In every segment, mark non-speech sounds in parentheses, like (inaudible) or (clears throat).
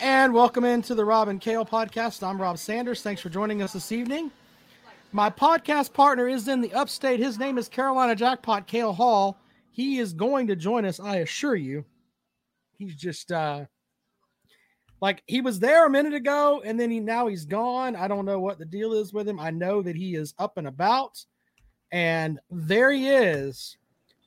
And welcome into the Rob and Kale podcast. I'm Rob Sanders. Thanks for joining us this evening. My podcast partner is in the upstate. His name is Carolina Jackpot Kale Hall. He is going to join us, I assure you. He's just uh like he was there a minute ago and then he now he's gone. I don't know what the deal is with him. I know that he is up and about. And there he is.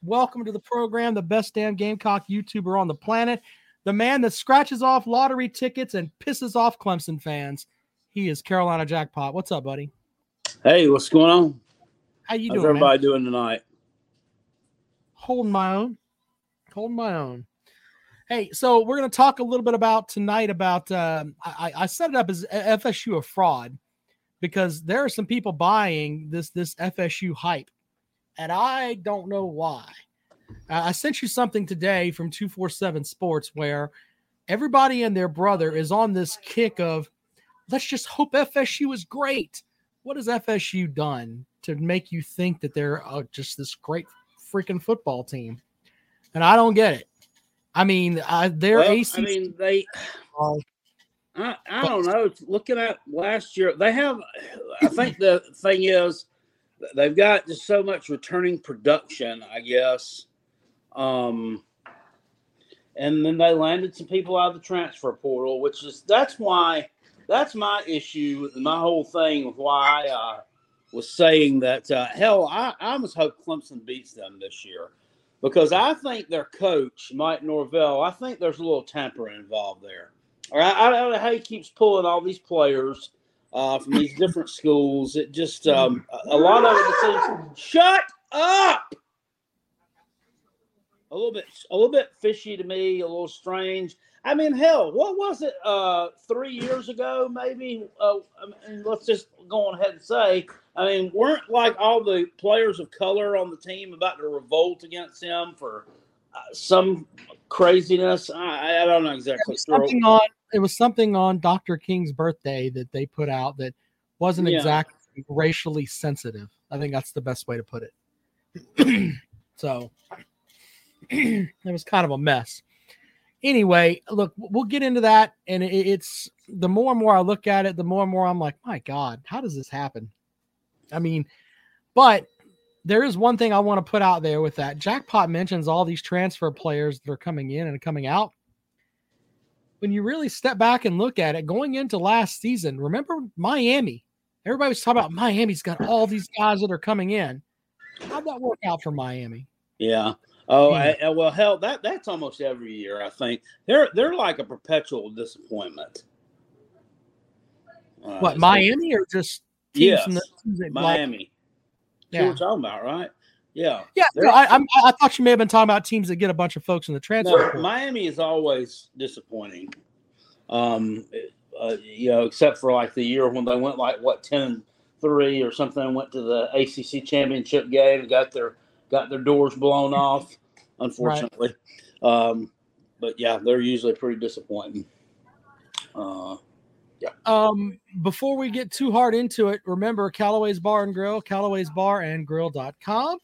Welcome to the program, the best damn Gamecock YouTuber on the planet, the man that scratches off lottery tickets and pisses off Clemson fans. He is Carolina Jackpot. What's up, buddy? Hey, what's going on? How you How's doing? everybody man? doing tonight? Holding my own. Holding my own. Hey, so we're going to talk a little bit about tonight about um, I, I set it up as FSU a fraud because there are some people buying this this FSU hype, and I don't know why. Uh, I sent you something today from two four seven Sports where everybody and their brother is on this kick of let's just hope FSU is great. What has FSU done to make you think that they're uh, just this great freaking football team? And I don't get it. I mean, uh, their Well, ACC. I mean, they. I, I don't know. Looking at last year, they have. I think the thing is, they've got just so much returning production. I guess, um, and then they landed some people out of the transfer portal, which is that's why that's my issue. My whole thing with why I uh, was saying that uh, hell, I, I almost hope Clemson beats them this year because I think their coach Mike Norvell. I think there's a little tampering involved there. All right, I don't know how he keeps pulling all these players uh, from these different schools. It just um, a a lot of it seems. Shut up. A little bit, a little bit fishy to me. A little strange. I mean, hell, what was it? Uh, three years ago, maybe. Uh, I mean, let's just go on ahead and say. I mean, weren't like all the players of color on the team about to revolt against him for uh, some craziness? I, I don't know exactly. something on it was something on Dr. King's birthday that they put out that wasn't Yeah. exactly racially sensitive. I think that's the best way to put it. (clears throat) so (clears throat) it was kind of a mess. Anyway, look, we'll get into that, and it, it's the more and more I look at it, the more and more I'm like, my God, how does this happen? I mean, but there is one thing I want to put out there with that. Jackpot mentions all these transfer players that are coming in and coming out when you really step back and look at it, going into last season, remember Miami? Everybody was talking about Miami's got all these guys that are coming in. How'd that work out for Miami? Yeah. Oh. I, I- well, hell, that that's almost every year. I think they're they're like a perpetual disappointment. Uh, What Miami or just teams Yes, the like- Miami. Yeah. what we're talking about, right? Yeah. yeah, no, I, I'm- I thought you may have been talking about teams that get a bunch of folks in the transfer. No. Miami is always disappointing. Um, uh, you know, except for like the year when they went like what ten and three or something, went to the ACC championship game and got their got their doors blown off. Unfortunately, um, but yeah, they're usually pretty disappointing. Uh, Um, before we get too hard into it, remember Callaway's Bar and Grill, Callaway's Bar and Grill.com.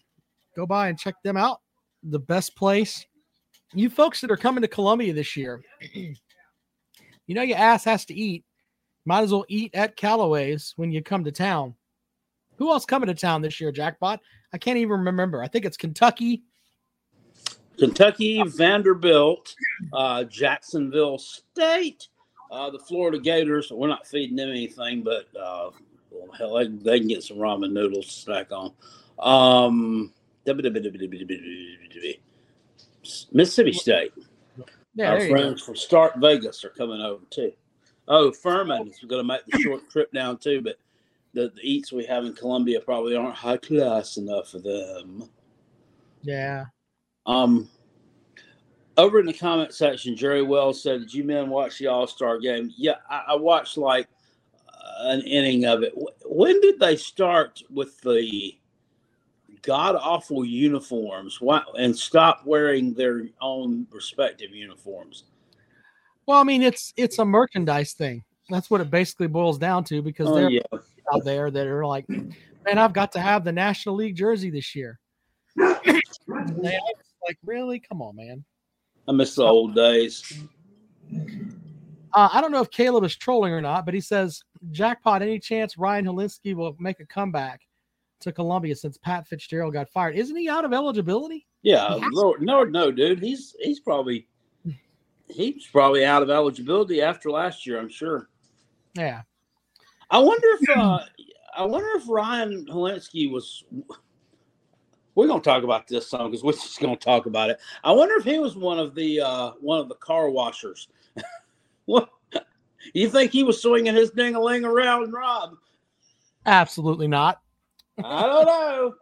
Go by and check them out. The best place. You folks that are coming to Columbia this year, (clears throat) you know your ass has to eat. Might as well eat at Callaway's when you come to town. Who else coming to town this year, Jackpot? I can't even remember. I think it's Kentucky. Kentucky, Vanderbilt, uh, Jacksonville State, uh, the Florida Gators. We're not feeding them anything, but uh, well, hell, they, they can get some ramen noodles to snack on. Um, Mississippi State. Yeah, Our friends from StarkVegas are coming over too. Oh, Furman is going to make the short trip down too, but the, the eats we have in Columbia probably aren't high class enough for them. Yeah. Um, over in the comment section, Jerry Wells said, "Did you men watch the All Star game?" Yeah, I, I watched like uh, an inning of it. Wh- When did they start with the god awful uniforms Why, and stop wearing their own respective uniforms? Well, I mean, it's it's a merchandise thing. That's what it basically boils down to because Oh, they're yeah, out there that are like, man, I've got to have the National League jersey this year. (coughs) Man, it's like, really? Come on, man. I miss the old days. Uh, I don't know if Caleb is trolling or not, but he says, "Jackpot. Any chance Ryan Hilinski will make a comeback to Columbia since Pat Fitzgerald got fired? Isn't he out of eligibility?" Yeah, Lord, no, no, dude. He's he's probably he's probably out of eligibility after last year. I'm sure. Yeah. I wonder if uh, I wonder if Ryan Hilinski was. We're gonna talk about this song because we're just gonna talk about it. I wonder if he was one of the uh, one of the car washers. (laughs) what you think he was swinging his ding a ling around, Rob? Absolutely not. I don't know.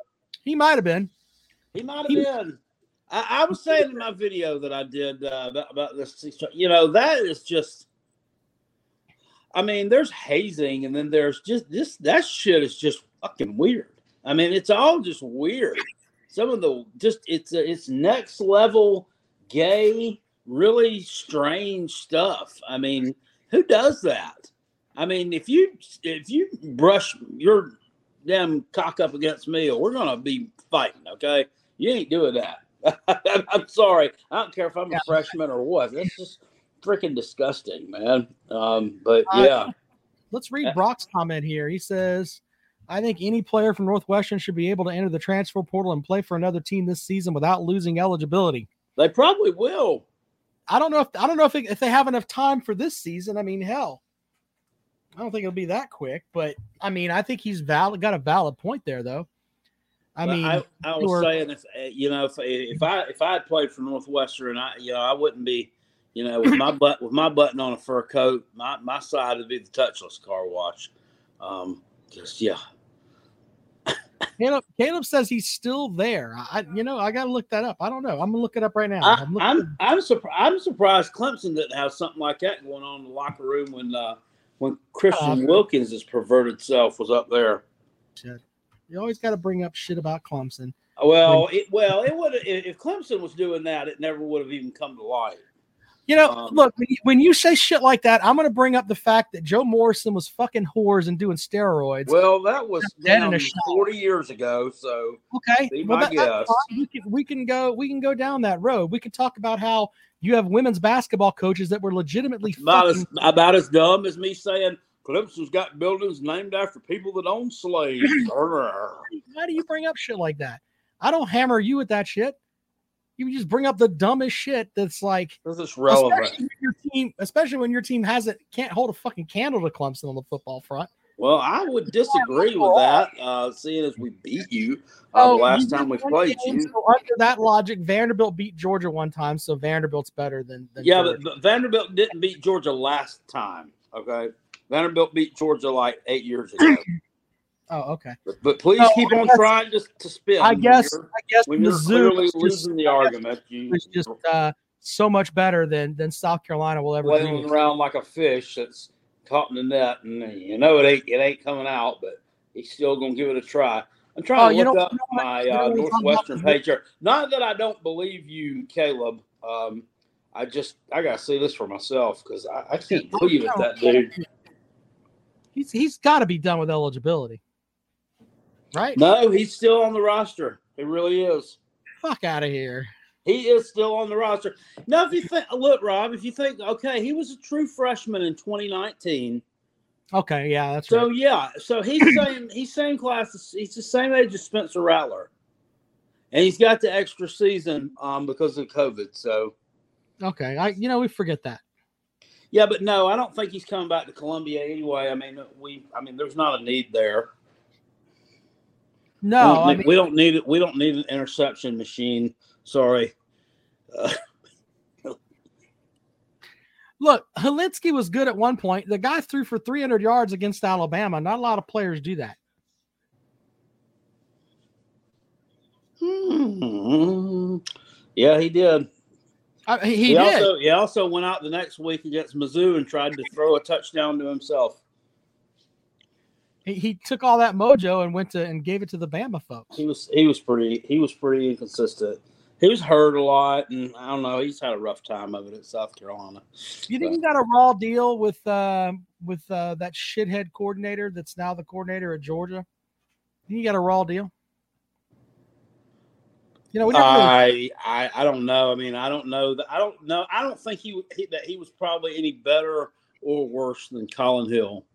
he might have been. He might have been. I, I, was saying in my video that I did uh, about, about this, you know, that is just. I mean, there's hazing, and then there's just this. That shit is just fucking weird. I mean, it's all just weird. Some of the just it's it's next level gay, really strange stuff. I mean, who does that? I mean, if you if you brush your damn cock up against me, we're gonna be fighting. Okay, you ain't doing that. (laughs) I'm sorry. I don't care if I'm a freshman or what. That's just freaking disgusting, man. Um, but uh, yeah. Uh, let's read Brock's comment here. He says, I think any player from Northwestern should be able to enter the transfer portal and play for another team this season without losing eligibility. They probably will. I don't know if I don't know if, it, if they have enough time for this season. I mean, hell, I don't think it'll be that quick. But I mean, I think he's valid. Got a valid point there, though. I mean, I, I was saying if eh, you know if if I if I had played for Northwestern, I you know I wouldn't be you know with my butt with my button on a fur coat, my my side would be the touchless car wash. Um, just yeah. Caleb, Caleb says he's still there. I you know I got to look that up. I don't know. I'm gonna look it up right now. I, I'm I'm, I'm, surprised. I'm surprised Clemson didn't have something like that going on in the locker room when uh, when Christian uh, Wilkins' perverted self was up there. Shit. You always got to bring up shit about Clemson. Well, when, it well it would if Clemson was doing that, it never would have even come to light. You know, um, look when you say shit like that, I'm going to bring up the fact that Joe Morrison was fucking whores and doing steroids. Well, that was damn 40 years ago. So okay, well, that, we, can, we can go we can go down that road. We can talk about how you have women's basketball coaches that were legitimately about, as, about as dumb as me saying Clemson's got buildings named after people that own slaves. (clears throat) Why do you bring up shit like that? I don't hammer you with that shit. You just bring up the dumbest shit that's like this is relevant. Especially when your team, especially when your team hasn't can't hold a fucking candle to Clemson on the football front. Well, I would disagree with that, uh, seeing as we beat you uh, oh, the last time we played you. So under that logic, Vanderbilt beat Georgia one time, so Vanderbilt's better than. than yeah, but, but Vanderbilt didn't beat Georgia last time. Okay, Vanderbilt beat Georgia like eight years ago. (clears throat) oh, okay. But, but please no, keep on guess, trying to, to spin. I guess. I guess when you're clearly losing the argument, you it's just uh, so much better than than South Carolina will ever. Flailing around like a fish that's caught in the net, and you know it ain't it ain't coming out, but he's still gonna give it a try. I'm trying oh, to look up you know my uh, Northwestern page here. Not that I don't believe you, Caleb. Um, I just I gotta see this for myself because I, I, can't believe it, that dude he's he's got to be done with eligibility, right? No, he's still on the roster. He really is. Fuck out of here. He is still on the roster. Now, if you think, look, Rob, if you think, okay, he was a true freshman in 2019. Okay, yeah, that's so. Right. Yeah, so he's (clears throat) same. he's same class. He's the same age as Spencer Rattler, and he's got the extra season um because of COVID. So. Okay, I you know we forget that. Yeah, but no, I don't think he's coming back to Columbia anyway. I mean, we, I mean, there's not a need there. No, we don't, need, mean, we don't need it. We don't need an interception machine. Sorry. Uh, Look, Hilinski was good at one point. The guy threw for 300 yards against Alabama. Not a lot of players do that. Hmm. Yeah, he did. He, he, he did. Also, he also went out the next week against Mizzou and tried to throw a touchdown to himself. He, he took all that mojo and went to and gave it to the Bama folks. He was he was pretty he was pretty inconsistent. He was hurt a lot, and I don't know. He's had a rough time of it at South Carolina. You think he got a raw deal with uh, with uh, that shithead coordinator that's now the coordinator at Georgia? You got a raw deal? You know, really- I, I I don't know. I mean, I don't know that. I don't know. I don't think he, he that he was probably any better or worse than Collin Hill.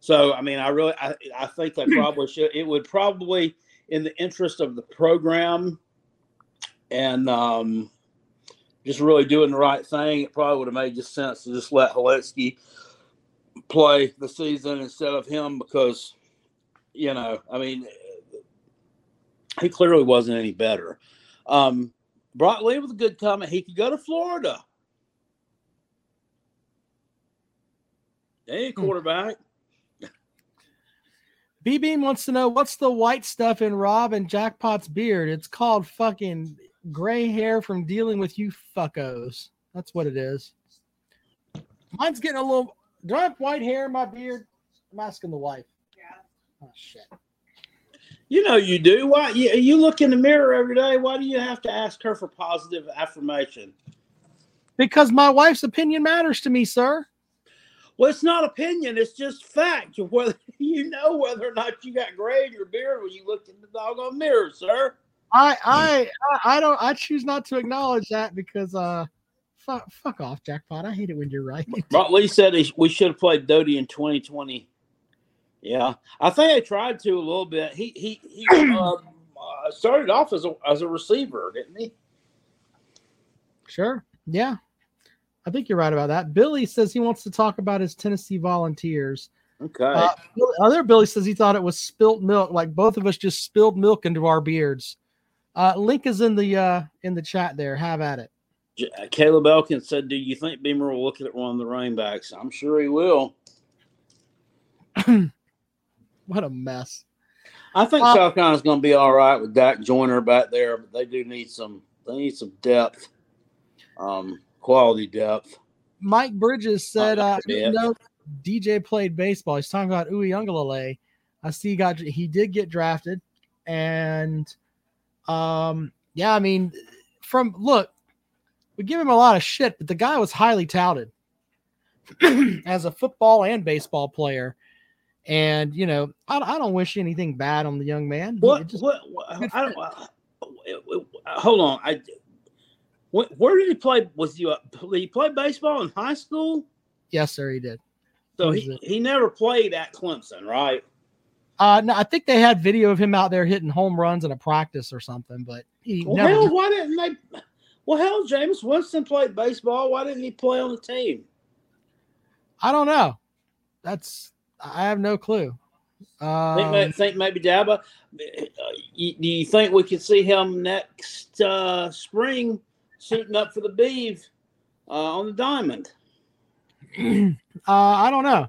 So I mean, I really I, I think they probably should. It would probably, in the interest of the program, and um, just really doing the right thing, it probably would have made just sense to just let Hilinski play the season instead of him because, you know, I mean, he clearly wasn't any better. Um, Brock Lee with a good comment. He could go to Florida. Hey, quarterback. B Beam wants to know what's the white stuff in Rob and Jackpot's beard. It's called fucking gray hair from dealing with you fuckos. That's what it is. Mine's getting a little. Do I have white hair in my beard? I'm asking the wife. Yeah. Oh shit. You know you do. Why you, you look in the mirror every day? Why do you have to ask her for positive affirmation? Because my wife's opinion matters to me, sir. Well, it's not opinion; it's just fact. Whether (laughs) you know whether or not you got gray in your beard when you look in the doggone mirror, sir. I I I I don't I choose not to acknowledge that because uh fuck fuck off, jackpot. I hate it when you're right. (laughs) Lee said he, we should have played Doty in 2020. Yeah, I think they tried to a little bit. He he he (clears throat) um, uh, started off as a as a receiver, didn't he? Sure. Yeah. I think you're right about that. Billy says he wants to talk about his Tennessee volunteers. Okay. Uh, other Billy says he thought it was spilt milk, like both of us just spilled milk into our beards. Uh, link is in the uh, in the chat there. Have at it. Caleb Elkins said, "Do you think Beamer will look at one of the running backs?" I'm sure he will. (clears throat) What a mess. I think Uh, South Carolina's going to be all right with Dak Joyner back there, but they do need some. They need some depth, um, quality depth. Mike Bridges said, uh, much I didn't know DJ played baseball. He's talking about Uiagalelei. I see he got he did get drafted, and um, yeah, I mean, from look, we give him a lot of shit, but the guy was highly touted (clears throat) as a football and baseball player. And you know, I, I don't wish anything bad on the young man. What? just- what, what I don't. Uh, hold on. I. Where, where did he play? Was you? Did he play baseball in high school? yes, sir, he did. So he, he never played at Clemson, right? Uh, no, I think they had video of him out there hitting home runs in a practice or something, but he Well, never. hell, why didn't they? Well, hell, Jameis Winston played baseball. Why didn't he play on the team? I don't know. That's I have no clue. think, Um, may- think maybe Daba. uh, you- Do you think we could see him next uh, spring suiting up for the Beeve uh, on the diamond? (clears throat) uh, I don't know.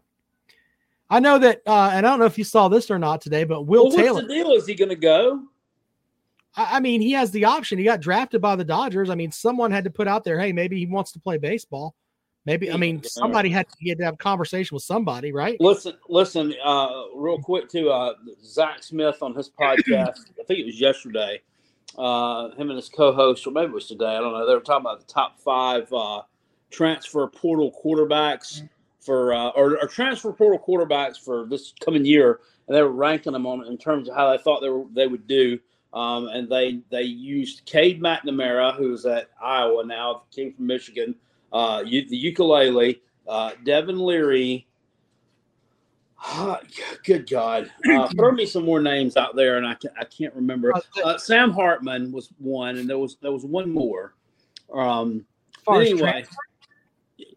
I know that, uh, and I don't know if you saw this or not today, but Will Well, Taylor. what's the deal? Is he going to go? I, I mean, he has the option. He got drafted by the Dodgers. I mean, someone had to put out there, hey, maybe he wants to play baseball. Maybe I mean somebody had to, he had to have a conversation with somebody, right? Listen, listen, uh, real quick to uh, Zach Smith on his podcast. I think it was yesterday. Uh, him and his co-host, or maybe it was today. I don't know. They were talking about the top five uh, transfer portal quarterbacks for, uh, or, or transfer portal quarterbacks for this coming year, and they were ranking them on in terms of how they thought they were they would do. Um, and they they used Cade McNamara, who's at Iowa now, came from Michigan. Uh, the ukulele, uh, Devin Leary, Ah, good God! (clears throat) Uh, throw me some more names out there, and I can, I can't remember. Uh, Uh, Sam Hartman was one, and there was there was one more. Um, anyway,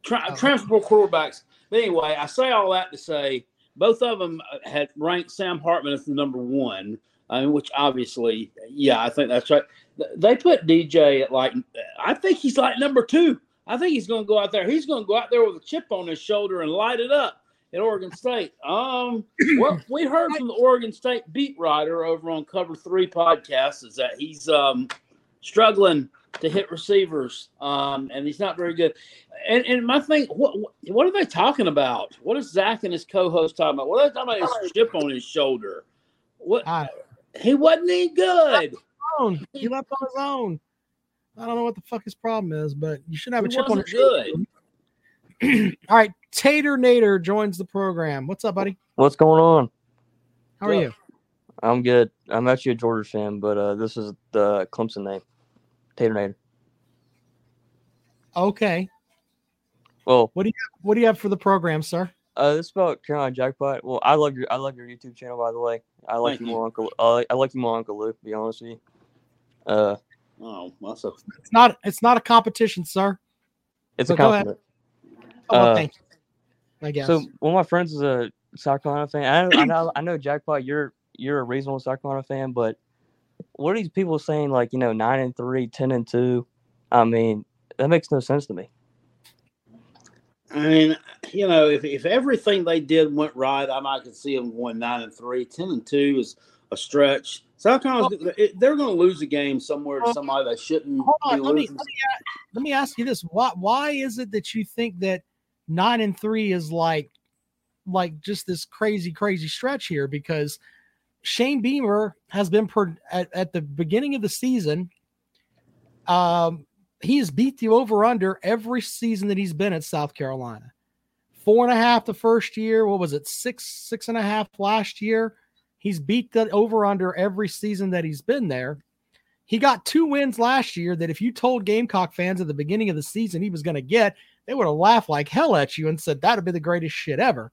tra- Oh. transferable quarterbacks. But anyway, I say all that to say both of them had ranked Sam Hartman as the number one. I mean, which obviously, yeah, I think that's right. They put DJ at like, I think he's like number two. I think he's going to go out there. He's going to go out there with a chip on his shoulder and light it up at Oregon State. Um, what (clears throat) we heard from the Oregon State beat writer over on Cover Three podcast is that he's um, struggling to hit receivers, um, and he's not very good. And, and my thing, what what are they talking about? What is Zach and his co-host talking about? What are they talking about? His chip on his shoulder. What I he wasn't any good. He left on his own. I don't know what the fuck his problem is, but you shouldn't have a He chip on wasn't his shoulder. (clears throat) All right, Tater Nader joins the program. What's up, buddy? What's going on? How are Yeah. you? I'm good. I'm actually a Georgia fan, but uh, this is the Clemson name, Tater Nader. Okay. Well, what do you have, what do you have for the program, sir? Uh, this is about Carolina Jackpot. Well, I love your I love your YouTube channel, by the way. I like Thank you you. more, Uncle. I like, I like you more, Uncle Luke. To be honest with you. Uh, Oh, that's a It's not it's not a competition, sir. it's So a go ahead. compliment. Oh, well, Uh, thank you. I guess. So one of my friends is a South Carolina fan. I know, I know, I know, Jackpot. You're you're a reasonable South Carolina fan, but what are these people saying? Like you know, nine and three, 10 and two. I mean, that makes no sense to me. I mean, you know, if, if everything they did went right, I might could see them going nine and three. Ten and two is a stretch. South Carolina, they're going to lose a game somewhere to somebody they shouldn't Hold on, be let me, let me let me ask you this: why why is it that you think that nine and three is like like just this crazy crazy stretch here? Because Shane Beamer has been per, at, at the beginning of the season. Um, he has beat the over under every season that he's been at South Carolina. Four and a half the first year. What was it? Six six and a half last year. He's beat the over under every season that he's been there. He got two wins last year that if you told Gamecock fans at the beginning of the season he was going to get, they would have laughed like hell at you and said that'd be the greatest shit ever.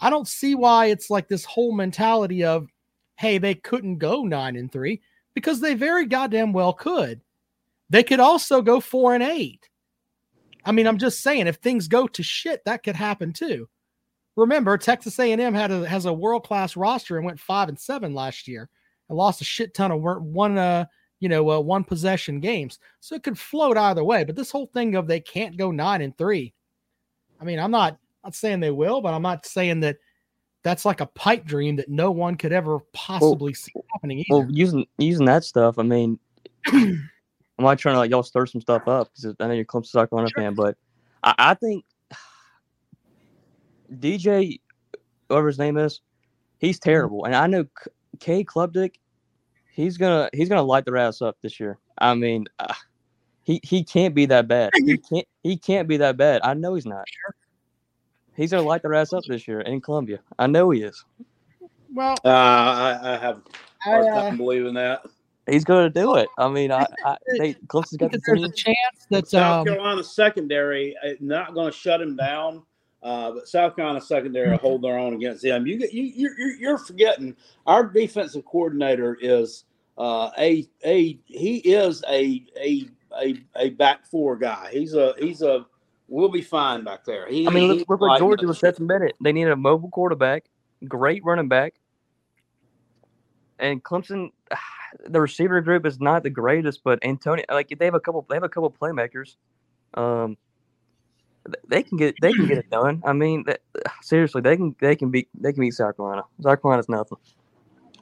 I don't see why it's like this whole mentality of, hey, they couldn't go nine and three because they very goddamn well could. They could also go four and eight. I mean, I'm just saying, if things go to shit, that could happen too. Remember, Texas A&M had a, has a world class roster and went five and seven last year and lost a shit ton of one, uh, you know, uh, one possession games. So it could float either way. But this whole thing of they can't go nine and three. I mean, I'm not not saying they will, but I'm not saying that that's like a pipe dream that no one could ever possibly see happening either. Well, using using that stuff, I mean, (clears throat) I'm not trying to like y'all stir some stuff up because I know you're Clemson South Carolina fan, but I, I think DJ, whatever his name is, he's terrible, and I know K- Cade Klubnik, he's gonna he's gonna light their ass up this year. I mean, uh, he he can't be that bad. He (laughs) can't he can't be that bad. I know he's not. He's gonna light their ass up this year in Columbia. I know he is. well, Uh, I, I have a I, hard uh, time believing that. He's gonna do it. I mean, I, I (laughs) they Clemson's I got think the there's a chance that South um, Carolina secondary uh, not going to shut him down, uh, but South Carolina secondary hold their own against them. You get you you're, you're- you're forgetting our defensive coordinator is uh, a a he is a a a a back four guy. He's a he's a we'll be fine back there. He, I mean, look, look what like- Georgia was Stetson Bennett. They needed a mobile quarterback, great running back, and Clemson. (sighs) The receiver group is not the greatest, but Antonio, like they have a couple, they have a couple playmakers. Um, they can get they can get it done. I mean, th- seriously, they can they can beat they can beat South Carolina. South Carolina's nothing.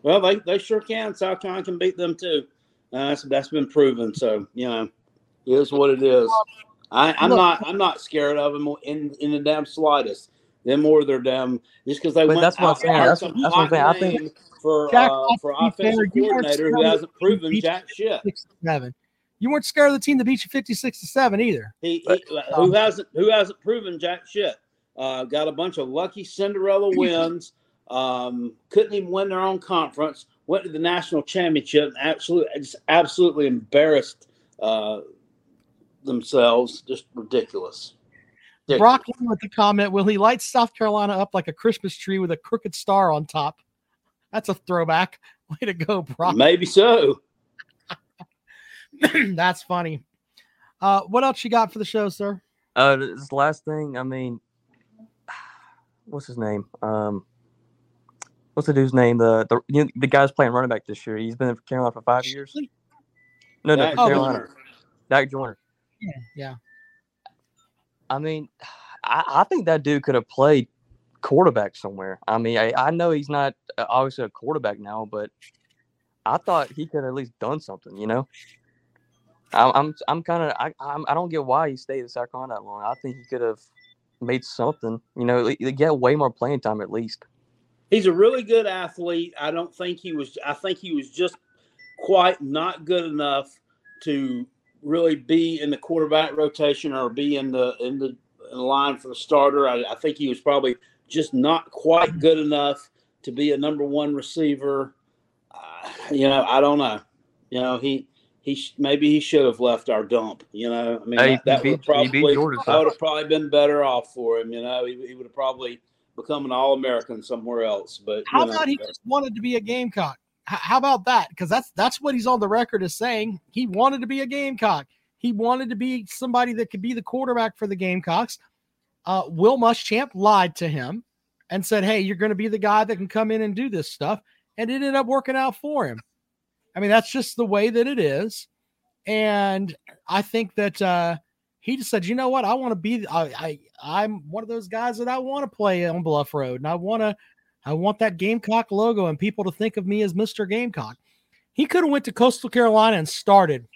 Well, they, they sure can. South Carolina can beat them too. Uh, that's that's been proven. So you know, it is what it is. I, I'm not I'm not scared of them in in the damn slightest. Them or their damn just because they But went that's what I'm out saying. That's some what- that's what I'm saying. I think- for Jack, uh, for to be fair, offensive you weren't coordinator who hasn't proven beat- jack shit. six seven. You weren't scared of the team that beat you 56 to 7 either. He, But- he who hasn't who hasn't proven jack shit. Uh, got a bunch of lucky Cinderella (clears throat) wins. Um, couldn't even win their own conference. Went to the national championship. and Absolutely, just absolutely embarrassed uh, themselves. Just ridiculous. Ridiculous. Brock with the comment, will he light South Carolina up like a Christmas tree with a crooked star on top? That's a throwback. (laughs) Way to go, Brock. Maybe so. (clears throat) That's funny. Uh, what else you got for the show, sir? Uh, this last thing, I mean, (sighs) what's his name? Um, what's the dude's name? The the you know, the guy's playing running back this year. He's been in Carolina for five years. No, no, Dak for Oh, Carolina. Joyner. Dak Joyner. Yeah, yeah. I mean, I, I think that dude could have played quarterback somewhere. I mean, I, I know he's not uh, obviously a quarterback now, but I thought he could have at least done something. You know, I'm I'm kind of I I'm, I don't get why he stayed in South Carolina that long. I think he could have made something. You know, get way more playing time at least. He's a really good athlete. I don't think he was. I think he was just quite not good enough to really be in the quarterback rotation or be in the in the, in line for the starter. I, I think he was probably just not quite good enough to be a number one receiver. uh, you know, I don't know. You know, he he sh- maybe he should have left our dump. You know, I mean Hey, that, that he would beat- he beat probably that would have probably been better off for him. You know, he, he would have probably become an All American somewhere else. But you How know, about he just wanted to be a Gamecock? H- how about that? Because that's that's what he's on the record as saying. He wanted to be a Gamecock. He wanted to be somebody that could be the quarterback for the Gamecocks. Uh, Will Muschamp lied to him and said, "Hey, you're going to be the guy that can come in and do this stuff," and it ended up working out for him. I mean, that's just the way that it is, and I think that uh, he just said, "You know what? I want to be. I, I I'm one of those guys that I want to play on Bluff Road, and I want to." I want that Gamecock logo and people to think of me as Mr. Gamecock. He could have went to Coastal Carolina and started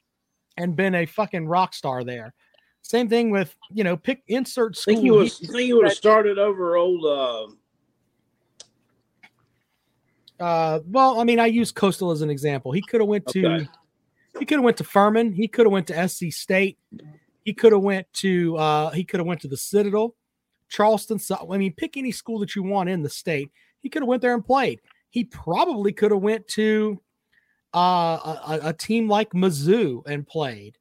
and been a fucking rock star there. Same thing with, you know, pick insert I school. think he was. I think he would have started over old. Uh, uh well, I mean, I use Coastal as an example. He could have went to Okay. he could have went to Furman, he could have went to SC State, he could have went to uh he could have went to the Citadel, Charleston. So, I mean, pick any school that you want in the state. He could have went there and played. He probably could have went to uh, a, a- a team like Mizzou and played,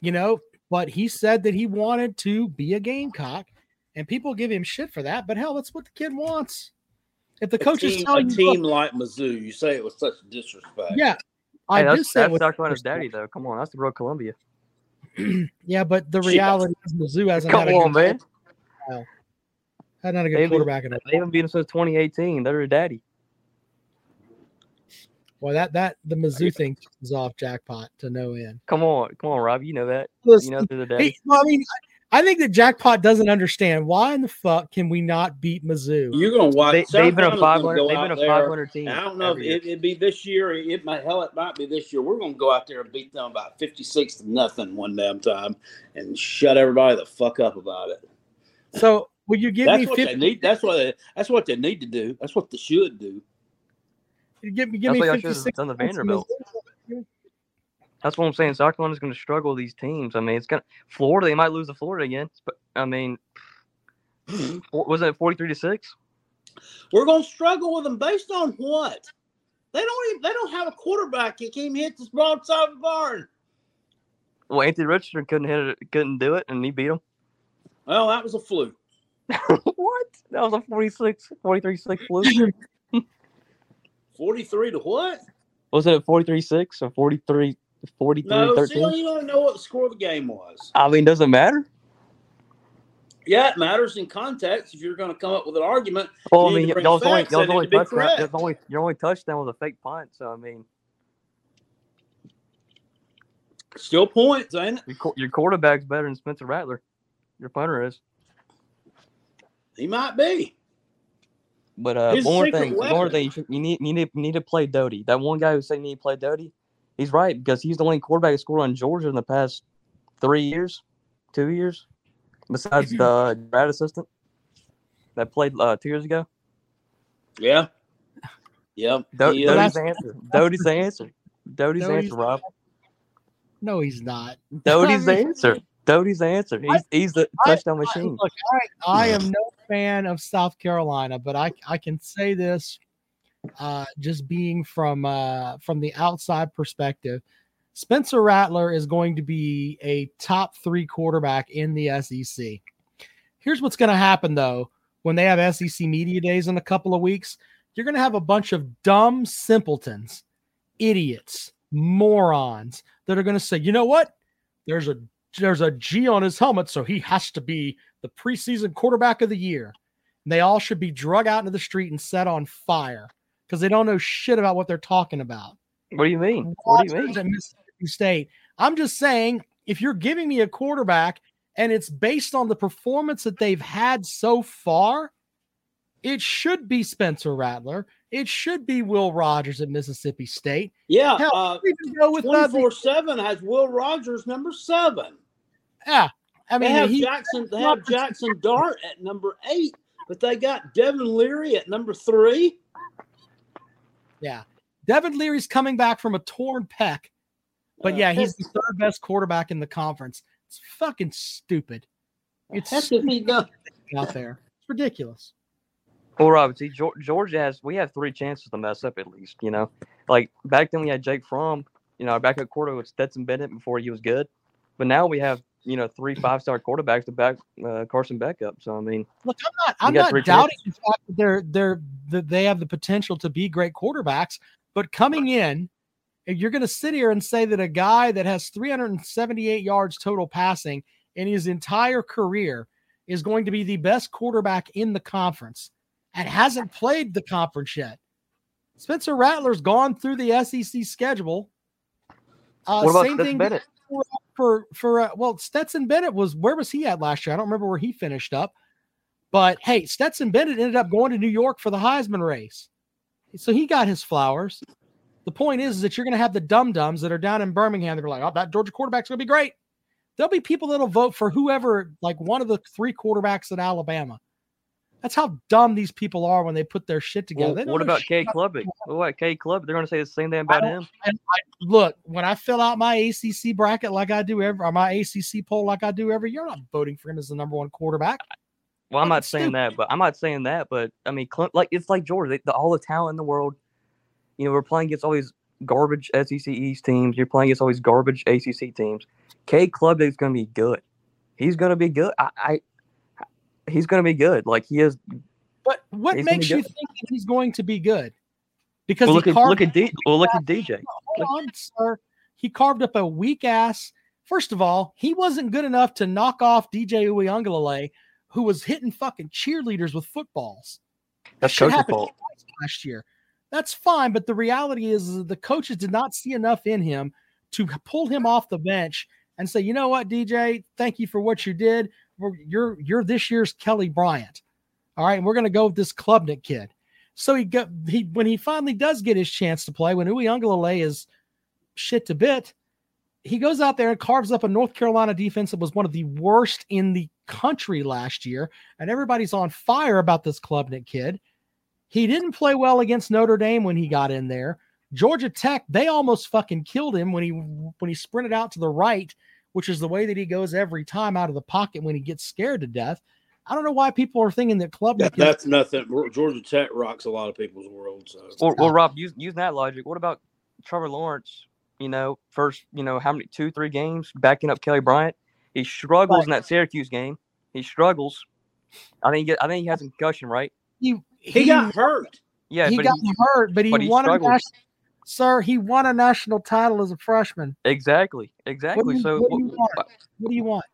you know. But he said that he wanted to be a Gamecock, and people give him shit for that. But hell, that's what the kid wants. If the a coach is team, telling a you, team look, like Mizzou, you say it with such disrespect. yeah, I Hey, did that's, say it that's with South Carolina's daddy, though. Come on, that's the Road Columbia. (clears throat) Yeah, but the Shit. reality is Mizzou hasn't Come had a on, good, man. Had not a They good haven't- quarterback in it. They haven't beaten since 2018. They're a daddy. Well, that that the Mizzou thing is off jackpot to no end. Come on, come on, Rob. You know that. Listen, You know they're the daddy. Hey, well, I mean, I I think that Jackpot doesn't understand why in the fuck can we not beat Mizzou? You're gonna watch. They, they've been a 500. They've been a 500 team. I don't know if it, it'd be this year. It might hell, it might be this year. We're gonna go out there and beat them about fifty six to nothing one damn time, and shut everybody the fuck up about it. So will you give That's me what 50? they need. That's what. They, that's what they need to do. That's what they should do. Give me give That's me what y'all should 56 have done the Vanderbilt. Mizzou. That's what I'm saying. South Carolina's going to struggle with these teams. I mean, it's gonna Florida. They might lose to Florida again. But I mean, hmm. wasn't it 43 to six? We're gonna struggle with them based on what? They don't even. They don't have a quarterback that can hit this broadside of the barn. Well, Anthony Richardson couldn't hit it, couldn't do it, and he beat him. Well, that was a fluke. (laughs) what? That was a 46, 43 6 fluke. (laughs) Forty three to what? was it 43 6 or 43 43 No, see, 13? you don't know what the score of the game was. I mean, doesn't matter. Yeah, it matters in context. If you're going to come up with an argument, Well, I mean, y'all's only, y'all's only touchdown. Only, your only touchdown was a fake punt. So I mean, still points, ain't it? your, your quarterback's better than Spencer Rattler. Your punter is. He might be. But uh, one more thing, one more thing, you, should, you need you need you need to play Doty. That one guy who said you need to play Doty, he's right because he's the only quarterback who scored on Georgia in the past three years, two years, besides mm-hmm. the uh, grad assistant that played uh, two years ago. Yeah. Yeah. Do- he uh, Doty's the (laughs) answer. Doty's the answer. Doty's the answer, Rob. No, he's not. (laughs) Doty's the answer. Doty's the answer. He's he's the I- touchdown machine. Look, I, I am no fan of South Carolina, but I I can say this, uh, just being from uh, from the outside perspective, Spencer Rattler is going to be a top three quarterback in the SEC. Here's what's going to happen though when they have SEC media days in a couple of weeks. You're going to have a bunch of dumb simpletons, idiots, morons that are going to say, you know what? There's a there's a G on his helmet, so he has to be the preseason quarterback of the year. And they all should be drug out into the street and set on fire because they don't know shit about what they're talking about. What do you mean? What do you mean? At Mississippi State. I'm just saying, if you're giving me a quarterback and it's based on the performance that they've had so far, it should be Spencer Rattler. It should be Will Rogers at Mississippi State. Yeah. Hell, Uh, We go with uh, 24 7 has Will Rogers number seven. yeah. I mean They mean, have he, Jackson. They have Jackson Dart at number eight, but they got Devin Leary at number three. Yeah. Devin Leary's coming back from a torn pec. But Uh, yeah, he's the third best quarterback in the conference. It's fucking stupid. It's Heck has (laughs) out there. It's ridiculous. Well, Rob, see, Georgia has we have three chances to mess up at least. You know, like back then we had Jake Fromm, you know, our backup quarter with Stetson Bennett before he was good, but now we have you know three five star quarterbacks to back uh, Carson Beck up. So I mean, look, I'm not I'm not doubting the fact that they're they're that they have the potential to be great quarterbacks, but coming in, you're going to sit here and say that a guy that has 378 yards total passing in his entire career is going to be the best quarterback in the conference and hasn't played the conference yet. Spencer Rattler's gone through the SEC schedule. Uh, what about Stetson Bennett? For for, uh, well, Stetson Bennett was where was he at last year? I don't remember where he finished up. But hey, Stetson Bennett ended up going to New York for the Heisman race, so he got his flowers. The point is, is that you're going to have the dum dums that are down in Birmingham. They're like, "Oh, that Georgia quarterback's going to be great." There'll be people that'll vote for whoever, like one of the three quarterbacks at Alabama. That's how dumb these people are when they put their shit together. Well, what about Cade Klubnik? What about K Club? They're going to say the same thing about him. I, I, look, when I fill out my ACC bracket like I do every, or my ACC poll like I do every year, I'm not voting for him as the number one quarterback. Well, I'm not saying stupid. that, but I'm not saying that, but I mean, like it's like Georgia, they, the, all the talent in the world. You know, we're playing against all these garbage SEC East teams. You're playing against all these garbage ACC teams. Cade Klubnik is going to be good. He's going to be good. I, I he's going to be good. Like he is. But what makes you think that he's going to be good? Because well, look, at, look at D, well, look at DJ. Hold on, sir. He carved up a weak ass. First of all, he wasn't good enough to knock off DJ Uiagalelei, who was hitting fucking cheerleaders with footballs. That's coach's fault. Last year, that's fine. But the reality is, the coaches did not see enough in him to pull him off the bench and say, you know what, DJ, thank you for what you did. You're you're this year's Kelly Bryant. All right, and we're gonna go with this Klubnik kid. So he got he when he finally does get his chance to play, when Uiagalelei is shit to bit, he goes out there and carves up a North Carolina defense that was one of the worst in the country last year, and everybody's on fire about this Klubnik kid. He didn't play well against Notre Dame when he got in there. Georgia Tech, they almost fucking killed him when he when he sprinted out to the right, which is the way that he goes every time out of the pocket when he gets scared to death. I don't know why people are thinking that club. That, that's nothing. Georgia Tech rocks a lot of people's world. So, well, well Rob, using use that logic. What about Trevor Lawrence? You know, first, you know, how many two, three games backing up Kelly Bryant. He struggles right. in that Syracuse game. He struggles. I think he, I think he has a concussion, right? He he, he got hurt. Yeah, he got he, hurt, but he, but he won struggles. a national, sir. He won a national title as a freshman. Exactly, exactly. What you, so what do, what, what do you want?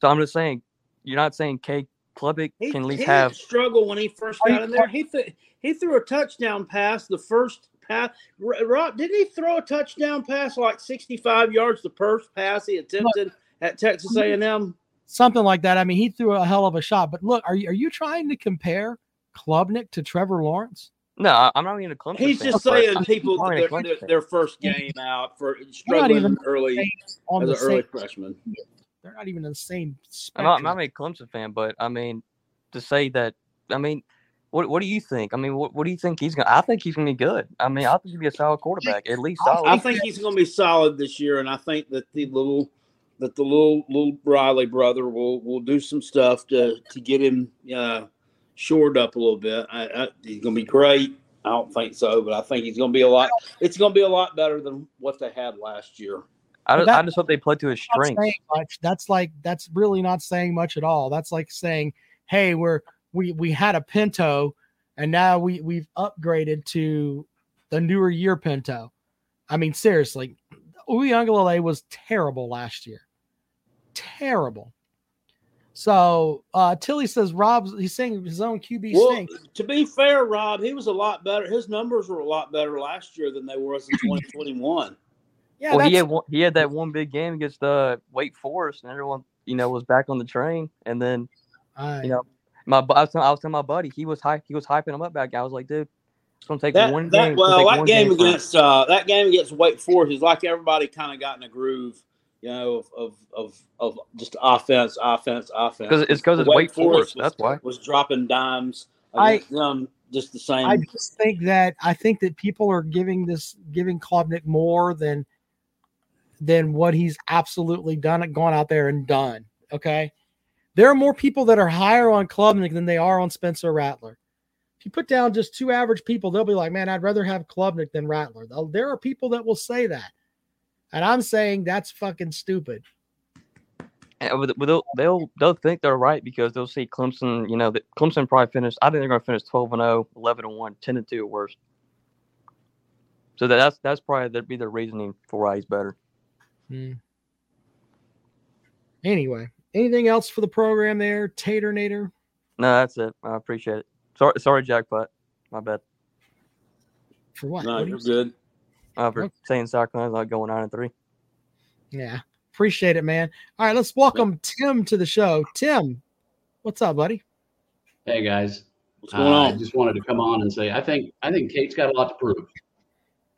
So I'm just saying, you're not saying Cade Klubnik he, can at least he have struggle when he first got in there. He th- he threw a touchdown pass the first pass. Rob, didn't he throw a touchdown pass like 65 yards the first pass he attempted look, at Texas A&M? Something like that. I mean, he threw a hell of a shot. But look, are you are you trying to compare Klubnik to Trevor Lawrence? No, I'm not even a Clemson. Fan. He's fan, just saying people their, their, their, first game out for struggling early as an early freshman. They're not even in the same. I'm not, I'm not a Clemson fan, but I mean, to say that, I mean, what what do you think? I mean, what, what do you think he's gonna? I think he's gonna be good. I mean, I think he'll be a solid quarterback, at least solid. I think he's gonna be solid this year, and I think that the little that the little little Riley brother will will do some stuff to to get him uh, shored up a little bit. I, I, he's gonna be great. I don't think so, but I think he's gonna be a lot. It's gonna be a lot better than what they had last year. I, just, I just hope they play to his strengths. That's like that's really not saying much at all. That's like saying, "Hey, we're we we had a Pinto, and now we we've upgraded to the newer year Pinto." I mean, seriously, Uiagalelei was terrible last year. Terrible. So uh Tilly says Rob's he's saying his own QB well, stink. To be fair, Rob, he was a lot better. His numbers were a lot better last year than they were in (clears throat) 2021. Yeah, well, he had one, he had that one big game against uh, Wake Forest, and everyone you know was back on the train. And then you know, my I was, telling, I was telling my buddy he was hype, he was hyping him up back. I was like, dude, it's gonna take that, one that, game. Well, that game, game against uh, that game against Wake Forest is like everybody kind of got in a groove, you know, of of of, of just offense, offense, offense. Because it's because it's Wake, Wake Forest. Forest was, that's why was dropping dimes. I um, just the same. I just think that I think that people are giving this giving Klubnik more than than what he's absolutely done gone out there and done. Okay. There are more people that are higher on Klubnik than they are on Spencer Rattler. if you put down just two average people, they'll be like, man, I'd rather have Klubnik than Rattler. There are people that will say that. And I'm saying that's fucking stupid. And they'll, they'll they'll think they're right because they'll see Clemson. You know, that Clemson probably finished. I think they're going to finish 12 and 0, 11 and 1, 10 and 2 at worst. So that's that's probably that'd be the reasoning for why he's better. Hmm. Anyway, anything else for the program there, Tater Nader? No, that's it. I appreciate it. Sorry, sorry, jackpot. My bad. For what? No, what you're good. Uh, for okay. saying South Carolina's not going nine and three. Yeah, appreciate it, man. All right, let's welcome Tim to the show. Tim, what's up, buddy? Hey guys, what's going uh, on? I just wanted to come on and say I think I think Cade's got a lot to prove.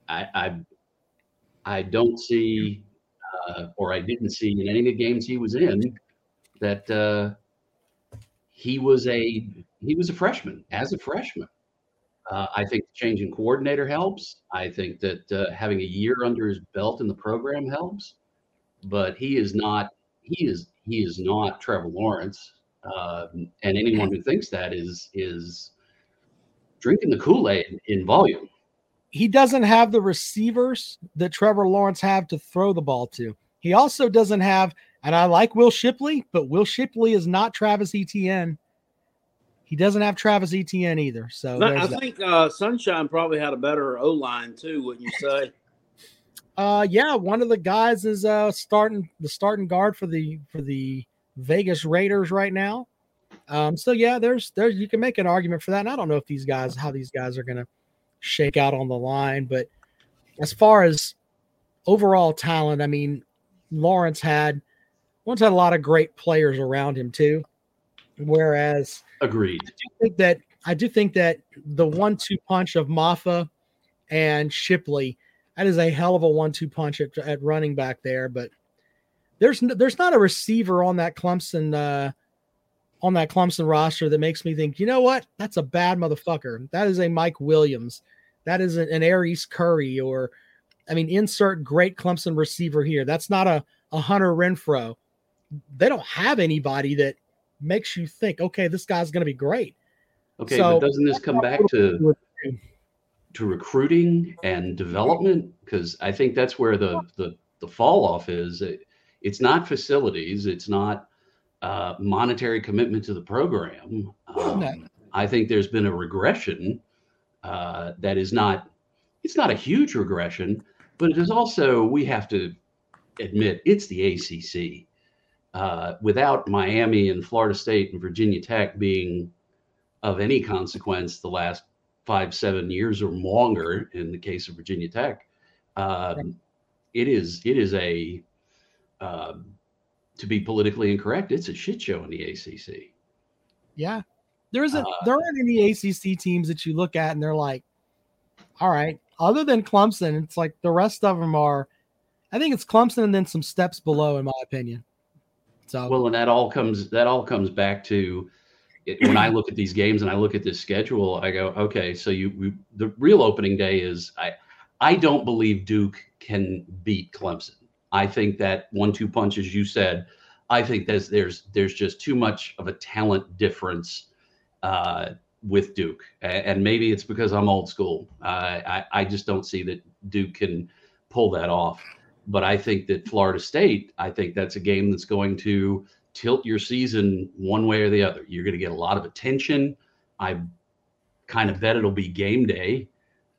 I I, I don't see, uh, or I didn't see in any of the games he was in that uh, he was a he was a freshman as a freshman. Uh, I think the change in coordinator helps. I think that uh, having a year under his belt in the program helps. But he is not he is he is not Trevor Lawrence. Uh, and anyone who thinks that is is drinking the Kool Aid in volume. He doesn't have the receivers that Trevor Lawrence have to throw the ball to. He also doesn't have, and I like Will Shipley, but Will Shipley is not Travis Etienne. He doesn't have Travis Etienne either. So I think uh, Sunshine probably had a better O line too. Wouldn't you say? uh, yeah, one of the guys is uh starting the starting guard for the for the Vegas Raiders right now. Um, so yeah, there's there's you can make an argument for that. And I don't know if these guys how these guys are gonna shake out on the line, but as far as overall talent, I mean, Lawrence had once had a lot of great players around him too. Whereas agreed. I do think that I do think that the one-two punch of Mafah and Shipley, that is a hell of a one-two punch at, at running back there. But there's there's not a receiver on that Clemson uh, on that Clemson roster that makes me think, you know what? That's a bad motherfucker. That is a Mike Williams. That is an, an Aries Curry or I mean, insert great Clemson receiver here. That's not a, a Hunter Renfrow. They don't have anybody that makes you think, okay, this guy's going to be great. Okay, so, but doesn't this come back to to recruiting and development? Because I think that's where the the the fall off is. It, it's not facilities. It's not uh, monetary commitment to the program. Um. I think there's been a regression uh, that is not. It's not a huge regression, but it is also we have to admit it's the ACC uh, without Miami and Florida State and Virginia Tech being of any consequence the last five, seven years or longer in the case of Virginia Tech, um, it is it is a uh, to be politically incorrect, it's a shit show in the ACC. Yeah, there isn't uh, there aren't any ACC teams that you look at and they're like, all right, other than Clemson, it's like the rest of them are. I think it's Clemson and then some steps below, in my opinion. So well, and that all comes that all comes back to it, when I look at these games and I look at this schedule, I go, okay, so you we, the real opening day is I I don't believe Duke can beat Clemson. I think that one-two punch, as you said, I think there's there's there's just too much of a talent difference uh, with Duke, and maybe it's because I'm old school. Uh, I I just don't see that Duke can pull that off. But I think that Florida State, I think that's a game that's going to tilt your season one way or the other. You're going to get a lot of attention. I kind of bet it'll be game day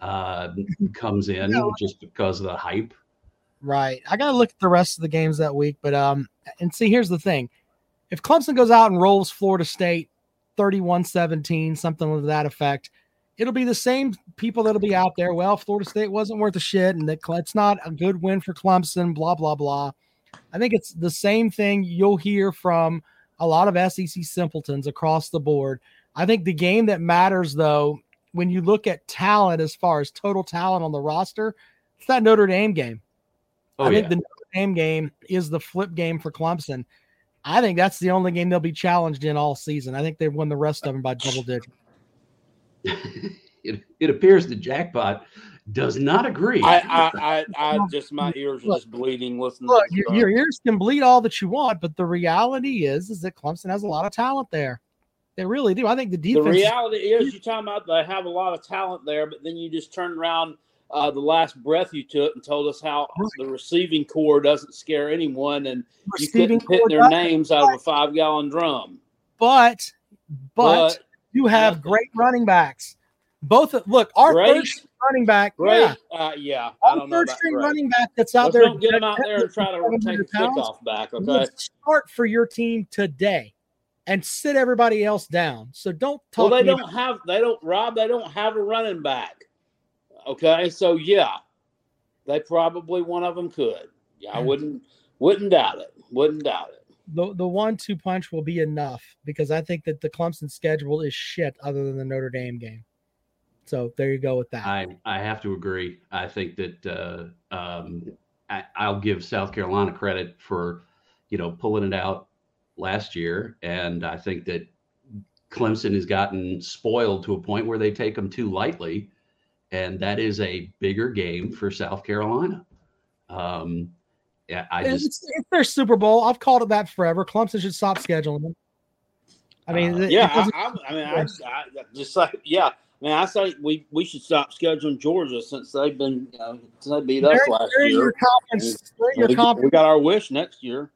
uh, (laughs) comes in just because of the hype. Right. I got to look at the rest of the games that week, but um, and see, here's the thing: if Clemson goes out and rolls Florida State 31-17, something of that effect, it'll be the same people that'll be out there. Well, Florida State wasn't worth a shit, and that it's not a good win for Clemson. Blah blah blah. I think it's the same thing you'll hear from a lot of SEC simpletons across the board. I think the game that matters, though, when you look at talent as far as total talent on the roster, it's that Notre Dame game. Oh, I think yeah. the Notre Dame game is the flip game for Clemson. I think that's the only game they'll be challenged in all season. I think they've won the rest of them by double digits. (laughs) it, it appears the jackpot does not agree. I, I, I, I (laughs) just my ears are just bleeding listening. Look, your, your, ears can bleed all that you want, but the reality is, is that Clemson has a lot of talent there. They really do. I think the defense. The reality is, you're talking about they have a lot of talent there, but then you just turned around uh, the last breath you took and told us how the receiving core doesn't scare anyone, and you couldn't hit their does- names out of a five gallon drum. but but, But you have nothing. great running backs. Both look, our Great? third string running back, great, yeah, uh, yeah, I our don't know third string great. running back that's out Let's there. don't get them out there and try to take 700 a pounds, kickoff back, okay? Start for your team today, and sit everybody else down. So don't Well, talk. they to don't have, they don't, Rob, they don't have a running back. Okay, so yeah, they probably one of them could. Yeah, I wouldn't, wouldn't doubt it. Wouldn't doubt it. The the one two punch will be enough because I think that the Clemson schedule is shit other than the Notre Dame game. So there you go with that. I, I have to agree. I think that uh, um, I, I'll give South Carolina credit for, you know, pulling it out last year, and I think that Clemson has gotten spoiled to a point where they take them too lightly, and that is a bigger game for South Carolina. Um, yeah, I it's, just it's their Super Bowl. I've called it that forever. Clemson should stop scheduling them. I mean, Uh, it- it Yeah, I, I, I mean, I, I just like, yeah, I mean, I say we we should stop scheduling Georgia since they've been, you know, since they beat us last they're your year. conference. they're your We, conference. we got our wish next year.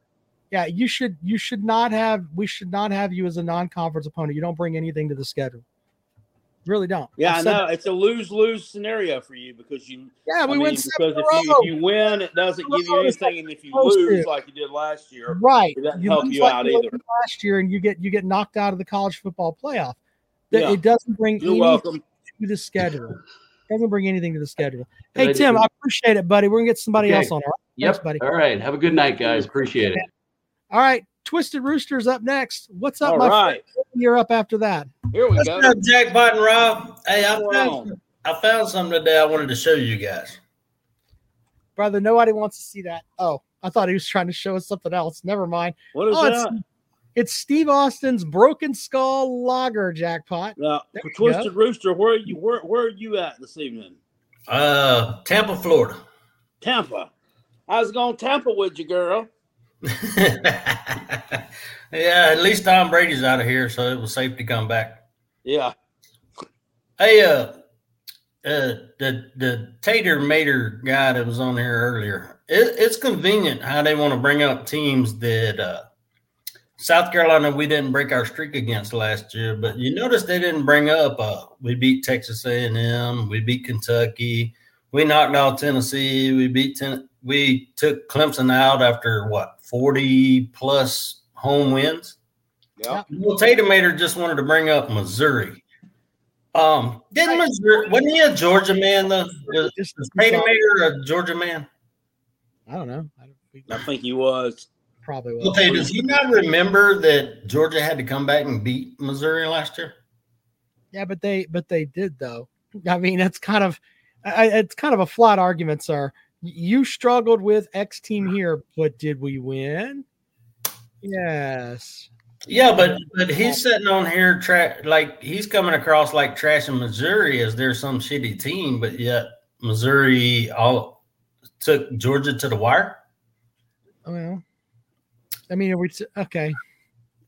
Yeah, you should you should not have we should not have you as a non-conference opponent. You don't bring anything to the schedule. Really don't. Yeah, I've I know that. it's a lose lose scenario for you because you. Yeah, I we mean, went because if you, if you win, it doesn't give you anything, and if you lose to. like you did last year, Right. It doesn't You help you like out you either. last year, and you get you get knocked out of the college football playoff. That Yeah. It doesn't bring you're anything welcome. to the schedule. Doesn't bring anything to the schedule. Hey Tim, I appreciate it, buddy. We're gonna get somebody Okay. else on. All right, yep. Thanks, buddy. All right. Have a good night, guys. Appreciate it. all right. Twisted Roosters up next. What's up, All my right, friend? You're up after that. here we What's go. up, Jackpot and Rob? Hey, I found. I found something today I wanted to show you guys. Brother, nobody wants to see that. Oh, I thought he was trying to show us something else. Never mind. What is Oh, it's, that? it's Steve Austin's Broken Skull Lager jackpot. Now, There for you go. Twisted Rooster, where are you? Where where are you at this evening? Uh, Tampa, Florida. Tampa. I was going Tampa with you, girl. (laughs) yeah, at least Tom Brady's out of here, so it was safe to come back. Yeah. Hey, uh, uh, the the Tater Mater guy that was on here earlier. It, it's convenient how they want to bring up teams that uh, South Carolina we didn't break our streak against last year, but you notice they didn't bring up. Uh, we beat Texas A and M, we beat Kentucky, we knocked out Tennessee, we beat ten, we took Clemson out after what forty plus home wins. Yeah. Well, Tatum just wanted to bring up Missouri. Um, didn't Missouri wasn't he a Georgia man though? Was, Just- was Tatum a Georgia man? I don't know. I, don't, we I think he was. probably will. Okay, does he not remember that Georgia had to come back and beat Missouri last year? Yeah, but they but they did though. I mean, it's kind of I, it's kind of a flat argument, sir. You struggled with X team mm. here, but did we win? Yes. Yeah, but but he's sitting on here tra- like he's coming across like trashing Missouri as they're some shitty team, but yet Missouri all took Georgia to the wire. Well, I mean, are we t- okay?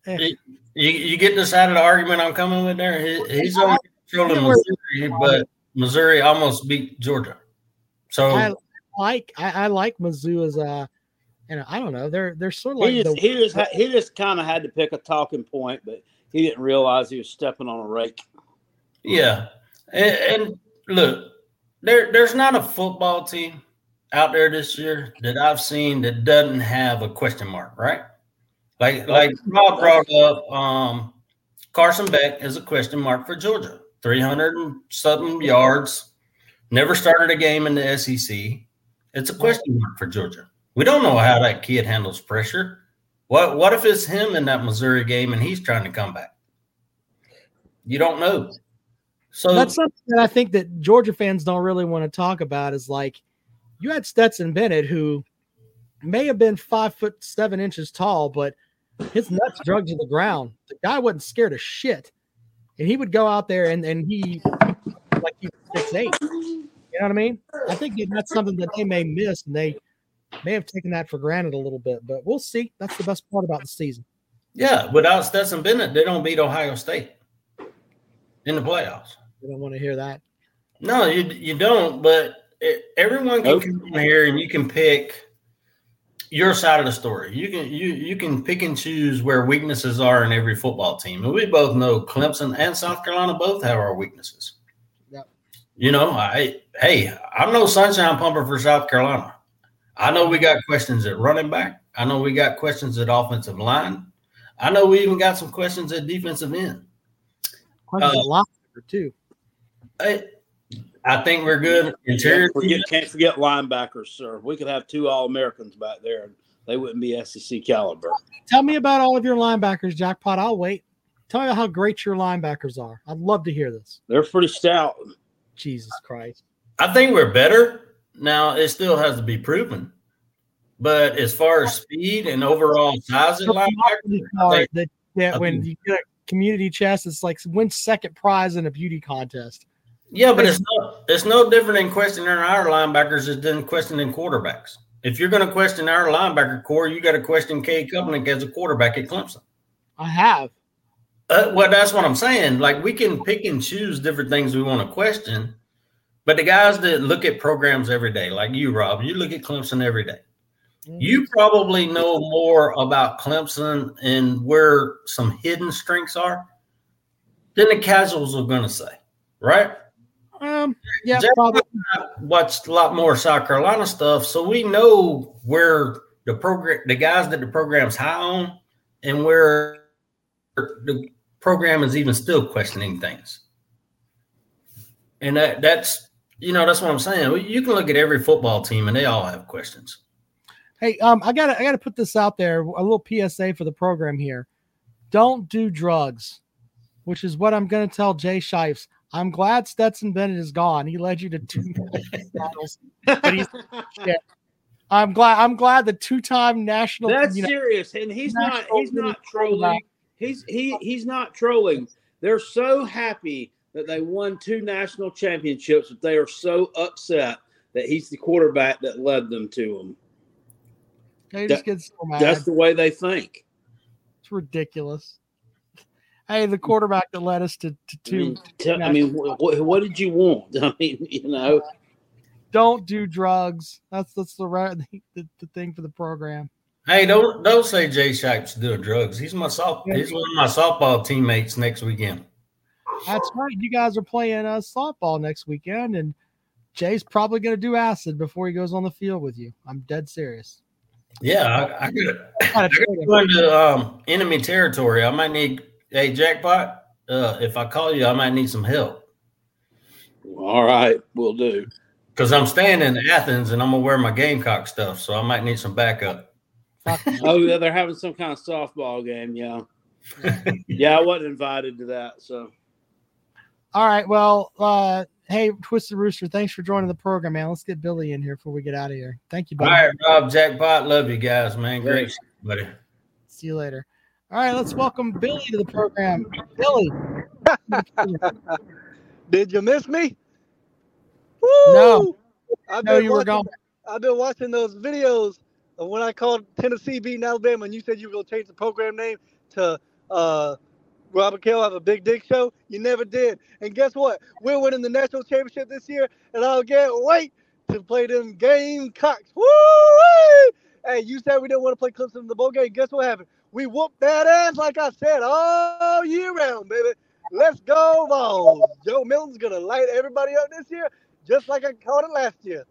Eh. You, you get the out of the argument I'm coming with there. He, he's only controlling Missouri, but Missouri almost beat Georgia. So I like I, I like Mizzou as a, and I don't know. They're they're sort of like He just the, he just he just kind of had to pick a talking point, but he didn't realize he was stepping on a rake. yeah, and, and look, there there's not a football team out there this year that I've seen that doesn't have a question mark, right? Like like Rob brought up, um, Carson Beck is a question mark for Georgia. Three hundred and something yards, never started a game in the SEC. It's a question mark for Georgia. We don't know how that kid handles pressure. What what if it's him in that Missouri game and he's trying to come back? You don't know. So that's something that I think that Georgia fans don't really want to talk about. Is like you had Stetson Bennett, who may have been five foot seven inches tall, but his nuts drug to the ground. The guy wasn't scared of shit, and he would go out there and and he like he was six eight. You know what I mean? I think that's something that they may miss, and they may have taken that for granted a little bit. But we'll see. That's the best part about the season. Yeah, without Stetson Bennett, they don't beat Ohio State in the playoffs. You don't want to hear that. No, you you don't. But it, everyone can Nope. come here and you can pick your side of the story. You can you you can pick and choose where weaknesses are in every football team, and we both know Clemson and South Carolina both have our weaknesses. Yep. You know, I hey, I'm no sunshine pumper for South Carolina. I know we got questions at running back. I know we got questions at offensive line. I know we even got some questions at defensive end. Questions Uh, a lot too. I, I think we're good. Interior Can't forget, can't forget linebackers, sir. We could have two All Americans back there, and they wouldn't be SEC caliber. Tell me about all of your linebackers, Jackpot. I'll wait. Tell me how great your linebackers are. I'd love to hear this. They're pretty stout. Jesus Christ. I think we're better. Now it still has to be proven. But as far as speed and overall size of The linebacker, beauty I part think- that, that when you get a community chest, it's like win second prize in a beauty contest. Yeah, but it's no it's no different in questioning our linebackers as than questioning quarterbacks. If you're going to question our linebacker core, you got to question Cade Klubnik as a quarterback at Clemson. I have. Uh, well, that's what I'm saying. Like we can pick and choose different things we want to question, but the guys that look at programs every day, like you, Rob, you look at Clemson every day. You probably know more about Clemson and where some hidden strengths are than the casuals are going to say, right? Um, yeah, Jack probably. watched a lot more South Carolina stuff, so we know where the program, the guys that the program's high on, and where the program is even still questioning things. And that that's you know that's what I'm saying. You can look at every football team, and they all have questions. Hey, um, I gotta I gotta put this out there, a little PSA for the program here. Don't do drugs, which is what I'm gonna tell Jay Shipes. I'm glad Stetson Bennett is gone. He led you to two (laughs) battles. But he's shit. I'm glad I'm glad the two-time national That's you know, serious, and he's not. He's not trolling. He's he he's not trolling. They're so happy that they won two national championships, but they are so upset that he's the quarterback that led them to them. they just get so mad. That's the way they think. It's ridiculous. Hey, the quarterback that led us to, to I two. mean, tell- I mean, what, what did you want? (laughs) I mean, you know, Don't do drugs. That's that's the right (laughs) the, the thing for the program. Hey, don't don't say Jay Shipes doing drugs. He's my soft. He's one of my softball teammates next weekend. That's right. You guys are playing uh, softball next weekend, and Jay's probably going to do acid before he goes on the field with you. I'm dead serious. Yeah, I, I could. Gotta I trade could him. go into um, enemy territory. I might need a jackpot. Uh, if I call you, I might need some help all right, we'll do. because I'm staying in Athens and I'm gonna wear my Gamecock stuff, so I might need some backup. (laughs) Oh yeah, they're having some kind of softball game. Yeah, (laughs) yeah, I wasn't invited to that. So All right. Well, uh, hey, Twisted Rooster, thanks for joining the program, man. Let's get Billy in here before we get out of here. Thank you, All buddy. right, Rob Jackpot, love you guys, man. Great, Thanks. buddy. See you later. All right, let's welcome Billy to the program. Billy. (laughs) Did you miss me? No. I've No, been you were watching, gone. I've been watching those videos of when I called Tennessee beating Alabama, and you said you were gonna change the program name to uh, Robert Kell have a big dick show. You never did. And guess what? We're winning the national championship this year, and I can't wait to play them Gamecocks. Woo! Hey, you said we didn't want to play Clemson in the bowl game. Guess what happened? We whoop that ass, like I said, all year round, baby. Let's go, balls. Joe Milton's gonna light everybody up this year, just like I called it last year.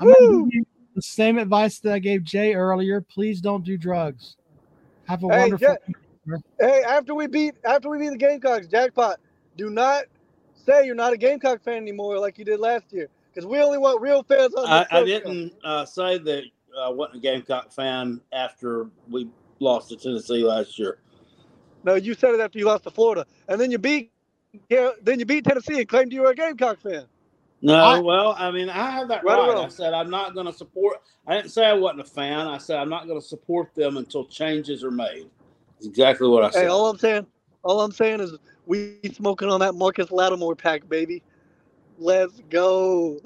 I'm going to Woo! give you the same advice that I gave Jay earlier. Please don't do drugs. Have a Hey, wonderful. Ja- Hey, after we beat after we beat the Gamecocks, jackpot. Do not say you're not a Gamecock fan anymore like you did last year, because we only want real fans on I, I didn't uh, say that I wasn't a Gamecock fan after we lost to Tennessee last year. No, you said it after you lost to Florida, and then you beat yeah, then you beat Tennessee and claimed you were a Gamecock fan. No, I- well, I mean, I have that Right right. I said I'm not going to support. I didn't say I wasn't a fan. I said I'm not going to support them until changes are made. That's exactly what I Hey, said. all I'm saying, all I'm saying is we smoking on that Marcus Lattimore pack, baby. Let's go.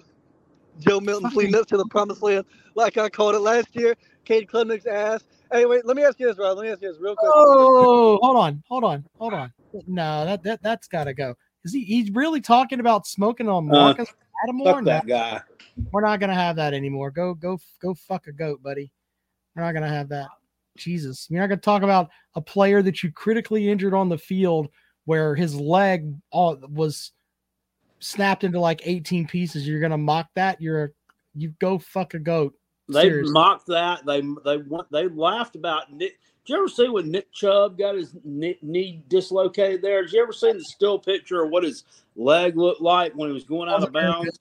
Joe Milton Fucking- leading us to the promised land, like I called it last year. Cade Klubnik's ass. Hey, wait. Let me ask you this, Rob. Let me ask you this real quick. Oh, hold on, hold on, hold on. No, that that that's got to go. Is he? He's really talking about smoking on Uh, Marcus Lattimore? Fuck No, that guy. we're not gonna have that anymore. Go, go, go. Fuck a goat, buddy. We're not gonna have that. Jesus, you're not gonna talk about a player that you critically injured on the field where his leg all was snapped into like 18 pieces. You're gonna mock that? You're a, you go fuck a goat. They Seriously. mocked that. They they want they laughed about Nick. Did you ever see when Nick Chubb got his knee, knee dislocated there? Did you ever see the still picture of what his leg looked like when he was going out of bounds?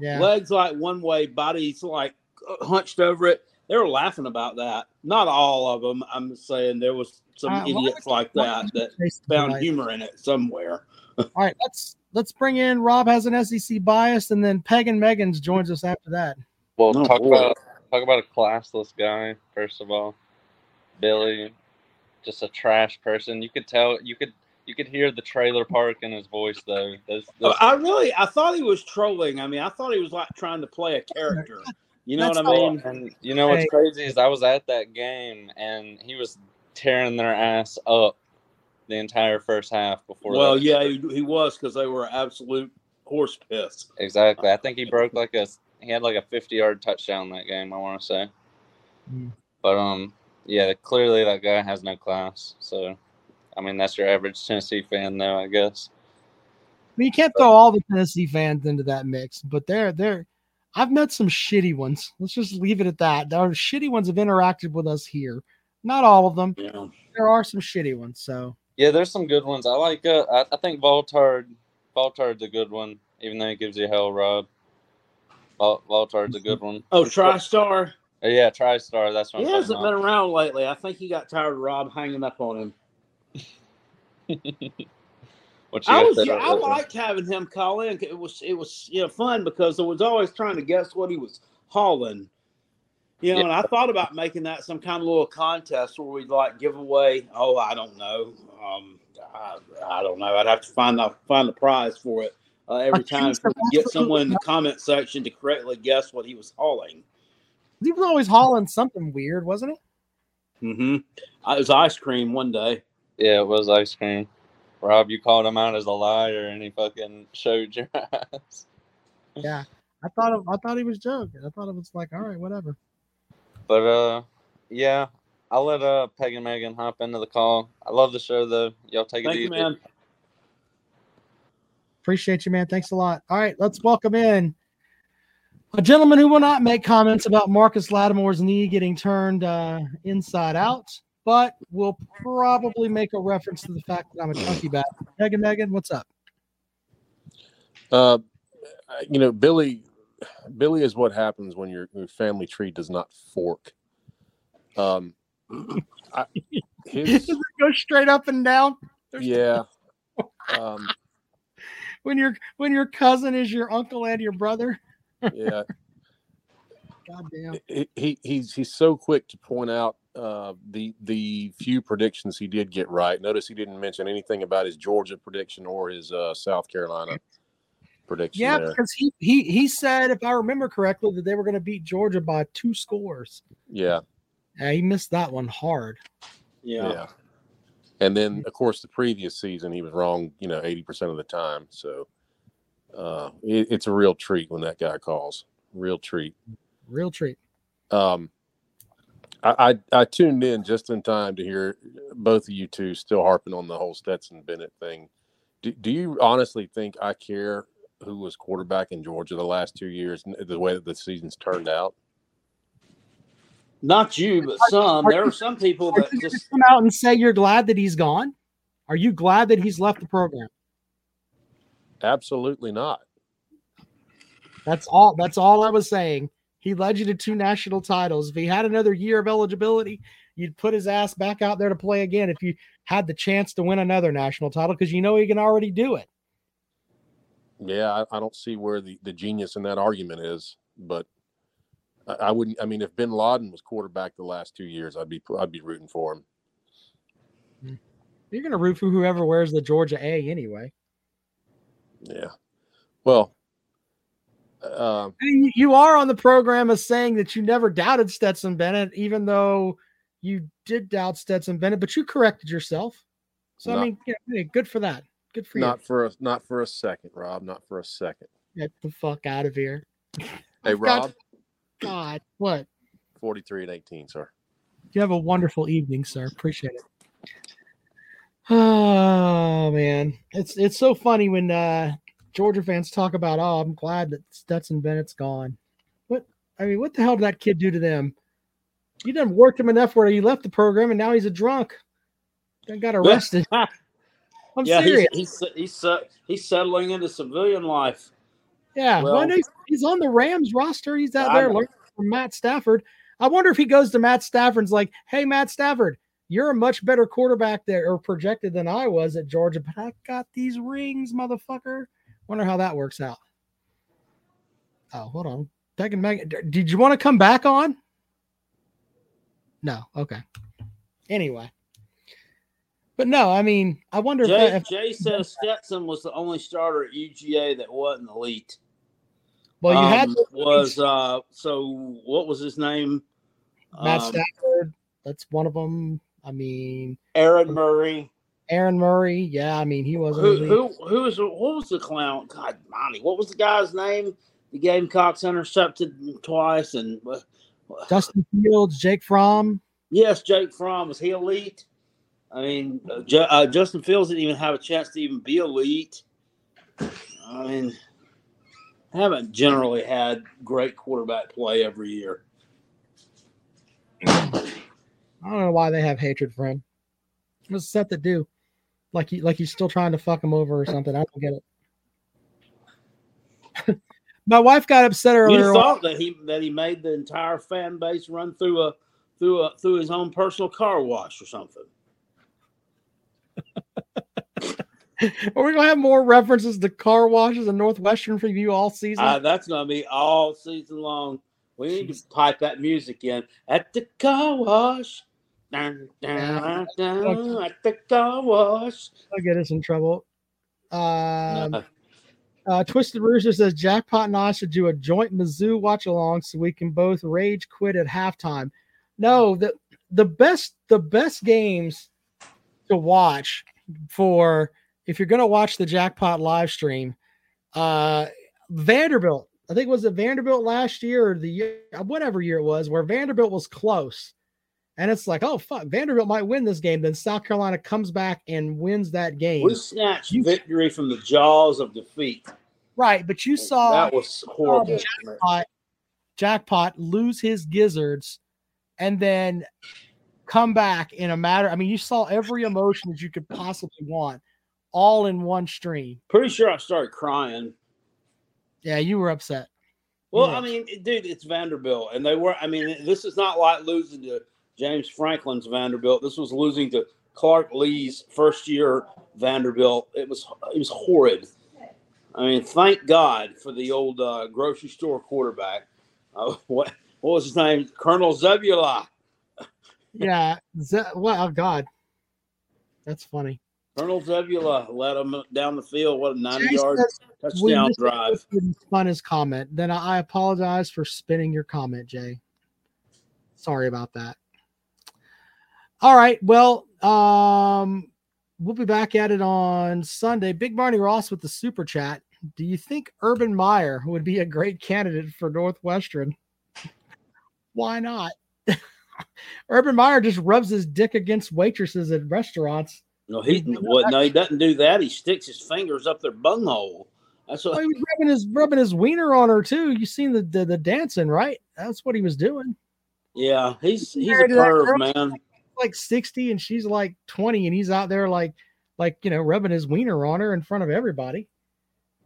Yeah. Legs like one way, body's like hunched over it. They were laughing about that. Not all of them. I'm saying there was some Uh, idiots would- like that that you say something found like- humor in it somewhere. (laughs) All right, let's let's bring in Rob has an SEC bias, and then Peg and Megan's joins us after that. Well, Oh, talk boy. about talk about a classless guy. First of all, Billy, just a trash person. You could tell. You could you could hear the trailer park in his voice though. Those, oh, those, I really, I thought he was trolling. I mean, I thought he was like trying to play a character. You know That's what I mean? and you know what's Hey. crazy is I was at that game and he was tearing their ass up the entire first half before. Well, that. yeah, he, he was because they were absolute horse piss. exactly. I think he broke like a he had like a fifty yard touchdown that game. I want to say, Hmm. but um, yeah, clearly that guy has no class. So, I mean, that's your average Tennessee fan, though, I guess. I mean, you can't throw all the Tennessee fans into that mix, but they're they're. I've met some shitty ones. Let's just leave it at that. There are shitty ones have interacted with us here. Not all of them. Yeah. There are some shitty ones. So Yeah, there's some good ones. I like. Uh, I, I think Voltard. Voltard's a good one, even though he gives you hell, Rob. Vol, Voltard's a good one. Oh, TriStar. Uh, yeah, TriStar. That's what He I'm hasn't been around lately. I think he got tired of Rob hanging up on him. (laughs) What you I was, yeah, I liked having him call in. It was, it was, you know, fun because I was always trying to guess what he was hauling. You know, Yeah. and I thought about making that some kind of little contest where we'd like give away. Oh, I don't know. Um, I, I don't know. I'd have to find the find the prize for it uh, every time. think so. Get someone in the comment section to correctly guess what he was hauling. he was always hauling something weird, wasn't he? Mm-hmm. It was ice cream one day. Yeah, it was ice cream. Rob, you called him out as a liar, and he fucking showed your (laughs) ass. Yeah. I thought of, I thought he was joking. I thought it was like, all right, whatever. But uh, yeah, I'll let uh Peg and Megan hop into the call. I love the show though. Y'all take it easy. you, man. Appreciate you, man. Thanks a lot. All right, let's welcome in a gentleman who will not make comments about Marcus Lattimore's knee getting turned uh, inside out, but will probably make a reference to the fact that I'm a chunky bat. Megan, Megan, what's up? Uh, you know, Billy, Billy is what happens when your, your family tree does not fork. Um, I, his, (laughs) Does it go straight up and down? yeah. (laughs) Um, When your when your cousin is your uncle and your brother? yeah. (laughs) God damn. he, he he's he's so quick to point out uh, the the few predictions he did get right. Notice he didn't mention anything about his Georgia prediction or his uh, South Carolina prediction. Yeah, there. because he he he said, if I remember correctly, that they were going to beat Georgia by two scores. yeah, Yeah, he missed that one hard. Yeah. yeah. And then, of course, the previous season he was wrong. You know, eighty percent of the time. So uh, it, it's a real treat when that guy calls. Real treat. Real treat. Um, I, I I tuned in just in time to hear both of you two still harping on the whole Stetson Bennett thing. Do, do you honestly think I care who was quarterback in Georgia the last two years, and the way that the season's turned out? Not you, but some. There are some people Are that you just come out and say you're glad that he's gone? Are you glad that he's left the program? Absolutely not. That's all. That's all I was saying. He led you to two national titles. If he had another year of eligibility, you'd put his ass back out there to play again. If you had the chance to win another national title, because you know he can already do it. Yeah, I, I don't see where the, the genius in that argument is, but I, I wouldn't. I mean, if Bin Laden was quarterback the last two years, I'd be I'd be rooting for him. You're going to root for whoever wears the Georgia A anyway. Yeah. Well, um, You you are on the program as saying that you never doubted Stetson Bennett, even though you did doubt Stetson Bennett, but you corrected yourself. So I mean, yeah, good for that. Good for you. Not for a not for a second, Rob. Not for a second. Get the fuck out of here. Hey, I've got- Rob, God, what? forty-three and eighteen, sir. You have a wonderful evening, sir. Appreciate it. Oh man, it's it's so funny when uh Georgia fans talk about, oh, I'm glad that Stetson Bennett's gone. What I mean, what the hell did that kid do to them? You done worked him enough where he left the program and now he's a drunk. They got arrested. (laughs) I'm yeah, serious. he's he's he's, he's settling into civilian life. Yeah, well, Well- he's, he's on the Rams roster. He's out there learning from Matt Stafford. I wonder if he goes to Matt Stafford's like, "Hey, Matt Stafford, you're a much better quarterback there or projected than I was at Georgia, but I got these rings, motherfucker." Wonder how that works out. Oh, hold on, Megan, Megan, did you want to come back on? No, okay. Anyway, but no, I mean, I wonder if, Jay, that, if Jay says Stetson was the only starter at UGA that wasn't elite. well, you had Um, those was uh so what was his name? Matt Um, Stafford. That's one of them. I mean. Aaron Murray. Aaron Murray, yeah, I mean he wasn't. Who elite. who who was what was the clown? God, Monty, what was the guy's name? The Gamecocks intercepted twice, and uh, Justin Fields, Jake Fromm. yes, Jake Fromm was he elite? I mean, uh, Ju- uh, Justin Fields didn't even have a chance to even be elite. I mean, haven't generally had great quarterback play every year. I don't know why they have hatred for him. What's Seth to do? Like he like he's still trying to fuck him over or something. I don't get it. (laughs) My wife got upset earlier. on- thought that he that he made the entire fan base run through a through a through his own personal car wash or something. (laughs) Are we gonna have more references to car washes and Northwestern for you all season? Uh, that's gonna be all season long. We need to pipe that music in at the car wash. Dun, dun, dun, at the car wash. I'll get us in trouble. Um, Uh, Twisted Rooster says Jackpot and I should do a joint Mizzou watch along so we can both rage quit at halftime. No, the the best the best games to watch for if you're gonna watch the Jackpot live stream, uh, Vanderbilt. I think it was it Vanderbilt last year or the year whatever year it was where Vanderbilt was close. And it's like, oh fuck, Vanderbilt might win this game. Then South Carolina comes back and wins that game. we snatched victory from the jaws of defeat. Right, but you saw that was horrible. jackpot, jackpot lose his gizzards and then come back in a matter. I mean, you saw every emotion that you could possibly want all in one stream. Pretty sure I started crying. Yeah, you were upset. Well, Yeah. I mean, dude, it's Vanderbilt, and they were. I mean, this is not like losing to James Franklin's Vanderbilt. This was losing to Clark Lea's first year Vanderbilt. It was it was horrid. I mean, thank God for the old uh, grocery store quarterback. Uh, (laughs) what what was his name? Colonel Zebula. Yeah. Ze- well, oh God. That's funny. Colonel Zebula led him down the field. What a 90-yard touchdown drive. Spun his comment. Then I I apologize for spinning your comment, Jay. Sorry about that. All right. Well, um, we'll be back at it on Sunday. Big Barney Ross with the super chat. Do you think Urban Meyer would be a great candidate for Northwestern? (laughs) Why not? (laughs) Urban Meyer just rubs his dick against waitresses at restaurants. No, he well, no, he doesn't do that. He sticks his fingers up their bunghole. That's what. he was rubbing his rubbing his wiener on her too. You seen the, the the dancing, right? That's what he was doing. Yeah, he's he's a married to that girl? perv, man. Like 60 and she's like 20 and he's out there like like you know rubbing his wiener on her in front of everybody.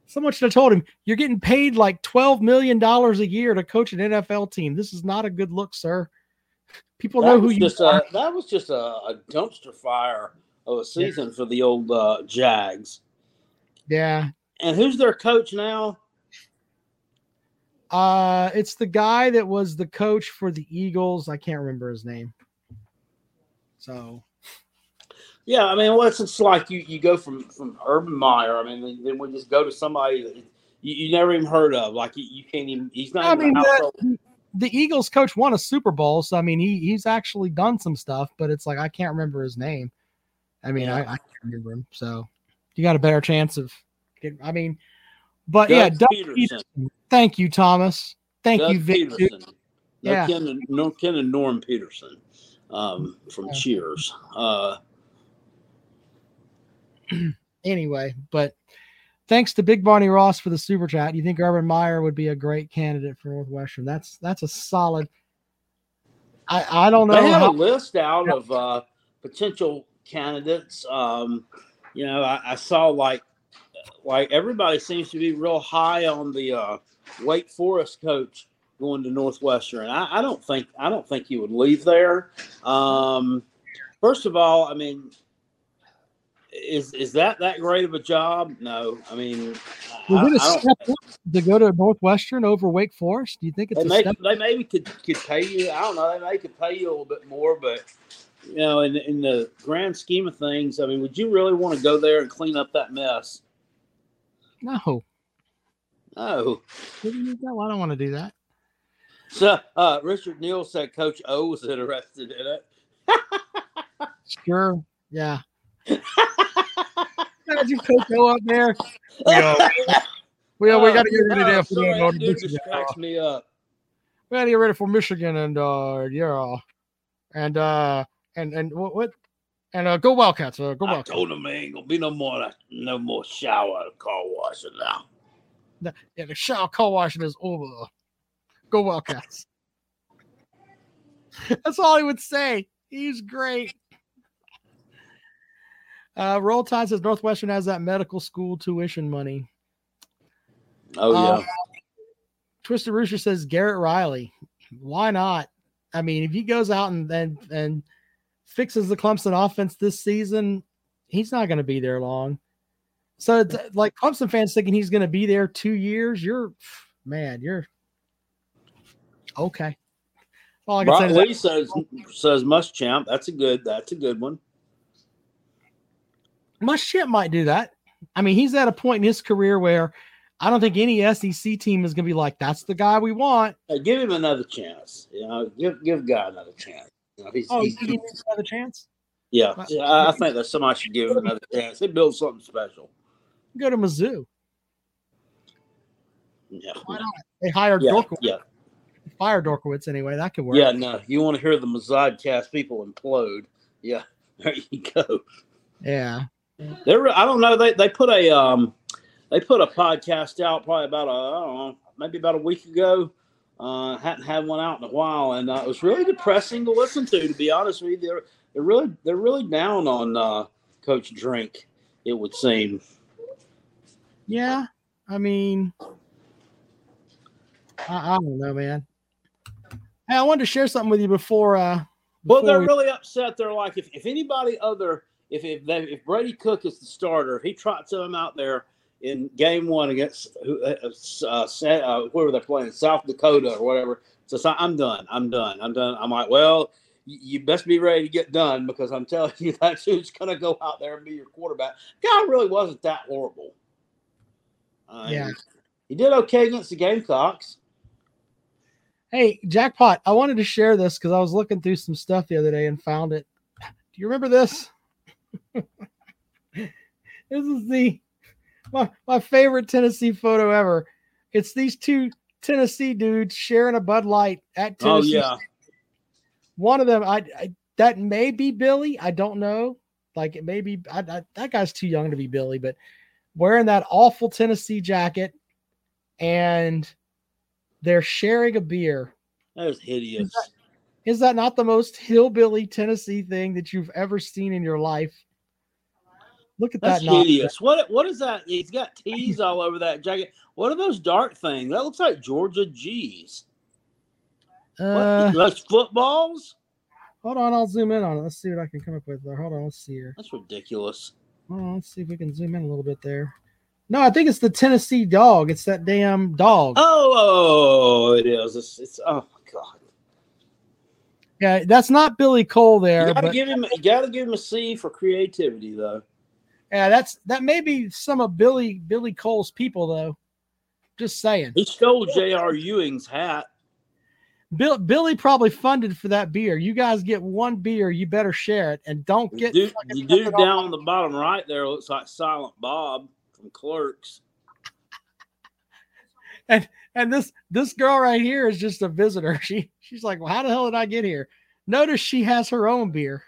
Someone should have told him, you're getting paid like 12 million dollars a year to coach an NFL team. This is not a good look, sir. (laughs) People know who you just are. a that was just a, a dumpster fire of a season for the old uh, Jags. Yeah. And who's their coach now? Uh it's the guy that was the coach for the Eagles. I can't remember his name. So Yeah, I mean, well, it's, like you, you go from from Urban Meyer. I mean, then- then we just go to somebody that you, you never even heard of. Like you, you can't even. He's not I even mean, that, the Eagles coach won a Super Bowl, so I mean he he's actually done some stuff, but it's like I can't remember his name. I mean, I, I can't remember him. So you got a better chance of getting I mean, but yeah, Doug Doug Pederson. Pederson. Thank you, Thomas. Thank Doug you, Vic. Pederson. Yeah. Ken and, no Ken and Norm Peterson um, from Yeah. Cheers. Uh, (clears throat) Anyway, but thanks to Big Barney Ross for the super chat. You think Urban Meyer would be a great candidate for Northwestern? That's that's a solid. I I don't know they have how, a list out of uh, potential candidates. Um, you know, I, I saw like like everybody seems to be real high on the uh, Wake Forest coach going to Northwestern. I, I don't think I don't think he would leave there. Um, first of all, I mean, is is that that great of a job? No, I mean, I, was it a I step to go to Northwestern over Wake Forest? Do you think it's they a may, they maybe could, could pay you. I don't know. They may could pay you a little bit more, but you know, in in the grand scheme of things, I mean, would you really want to go there and clean up that mess? No, No. What do you mean, no, I don't want to do that. So uh, Richard Neal said Coach O was interested in it. Sure, yeah. (laughs) Imagine Coach O up there. Yeah, we, (laughs) we got to get rid of Oh, that. for sorry, the- that cracks me up. we gotta get ready for Michigan and uh yeah, and uh and and what what and uh go Wildcats, uh, go I told him there ain't gonna be no more no more shower car washing now. The, yeah, the shower car washing is over. Go Wildcats. (laughs) That's all he would say. He's great. Uh, Roll Tide says Northwestern has that medical school tuition money. Oh yeah. Uh, Twisted Rooster says Garrett Riley. Why not? I mean, if he goes out and and, and fixes the Clemson offense this season, he's not going to be there long. So, it's, like Clemson fans thinking he's going to be there two years, you're man, you're okay. All I can say Brock Lee says says Muschamp. That's a good. That's a good one. Muschamp might do that. I mean, he's at a point in his career where I don't think any SEC team is going to be like, "That's the guy we want." Hey, give him another chance. You know, give give guy another chance. You know, he's, Oh, he's- you give him another chance? yeah, yeah, I I think that somebody should give him another chance. He built something special. Go to Mizzou. Yeah, Why not? They hired yeah, Dorkowitz. yeah, Fire Dorkowitz anyway. That could work. yeah. No, you want to hear the Mazad cast people implode? Yeah, (laughs) there you go. Yeah. They're, I don't know. They they put a um, they put a podcast out probably about a I don't know maybe about a week ago. Uh, hadn't had one out in a while, and uh, it was really depressing to listen to. To be honest with you, they're they're really they're really down on uh, Coach Drink. It would seem. Yeah. I mean, I, I don't know, man. Hey, I wanted to share something with you before. uh Well, they're we- really upset. They're like, if, if anybody other, if if, they, if Brady Cook is the starter, if he trots him out there in game one against who- uh, uh, Sa- uh, whoever they're playing, South Dakota or whatever, so, so I'm done. I'm done. I'm done. I'm like, well, you, best be ready to get done because I'm (laughs) telling you that's who's going to go out there and be your quarterback. Guy really wasn't that horrible. I Yeah. he did okay against the Gamecocks. Hey, jackpot! I wanted to share this because I was looking through some stuff the other day and found it. Do you remember this? (laughs) this is the my, my favorite Tennessee photo ever. It's these two Tennessee dudes sharing a Bud Light at oh, Tennessee. Oh yeah, One of them, I, I that may be Billy. I don't know. Like it may be. I, I, that guy's too young to be Billy, but wearing that awful Tennessee jacket, and they're sharing a beer. That is hideous. Is that not the most hillbilly Tennessee thing that you've ever seen in your life? Look at That's that. hideous. What what is that? He's got T's all over that jacket. What are those dark things? That looks like Georgia G's. Uh, What, those footballs? hold on, I'll zoom in on it. Let's see what I can come up with there. Hold on, let's see here. That's ridiculous. On, let's see if we can zoom in a little bit there. No, I think it's the Tennessee dog. It's that damn dog. Oh, it is. It's, it's oh my god. Yeah, that's not Billy Cole there, You gotta but give him. You gotta give him a C for creativity, though. Yeah, that's that may be some of Billy Billy Cole's people though. Just saying. He stole J.R. Ewing's hat. Bill, Billy probably funded for that beer. You guys get one beer, you better share it, and don't get. dude, the dude fucking down on the bottom right there looks like Silent Bob from Clerks. (laughs) And and this this girl right here is just a visitor. (laughs) She she's like, well, how the hell did I get here? Notice she has her own beer.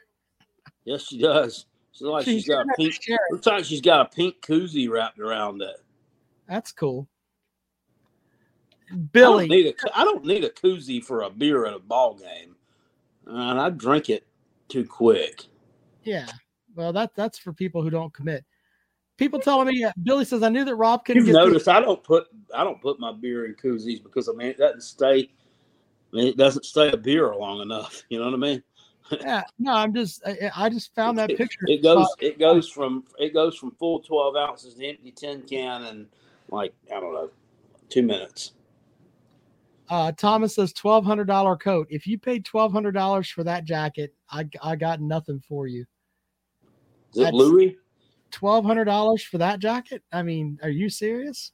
Yes, she does. She's like She's she's got a pink. Looks like she's got a pink koozie wrapped around it. That's cool. I don't Billy, need a. I don't need a koozie for a beer at a ball game, and I drink it too quick. yeah. Well, that that's for people who don't commit. People telling me uh, Billy says I knew that Rob couldn't get the- I don't put I don't put my beer in koozies because I mean it doesn't stay. I mean, it doesn't stay a beer long enough. You know what I mean? Yeah, no, I'm just I, I just found that It- picture. It goes. It goes from. It goes from full twelve ounces to empty tin can in like I don't know, two minutes. Uh, Thomas says twelve hundred dollar coat. If you paid twelve hundred dollars for that jacket, I I got nothing for you. Is it Louis? Twelve hundred dollars for that jacket? I mean, are you serious?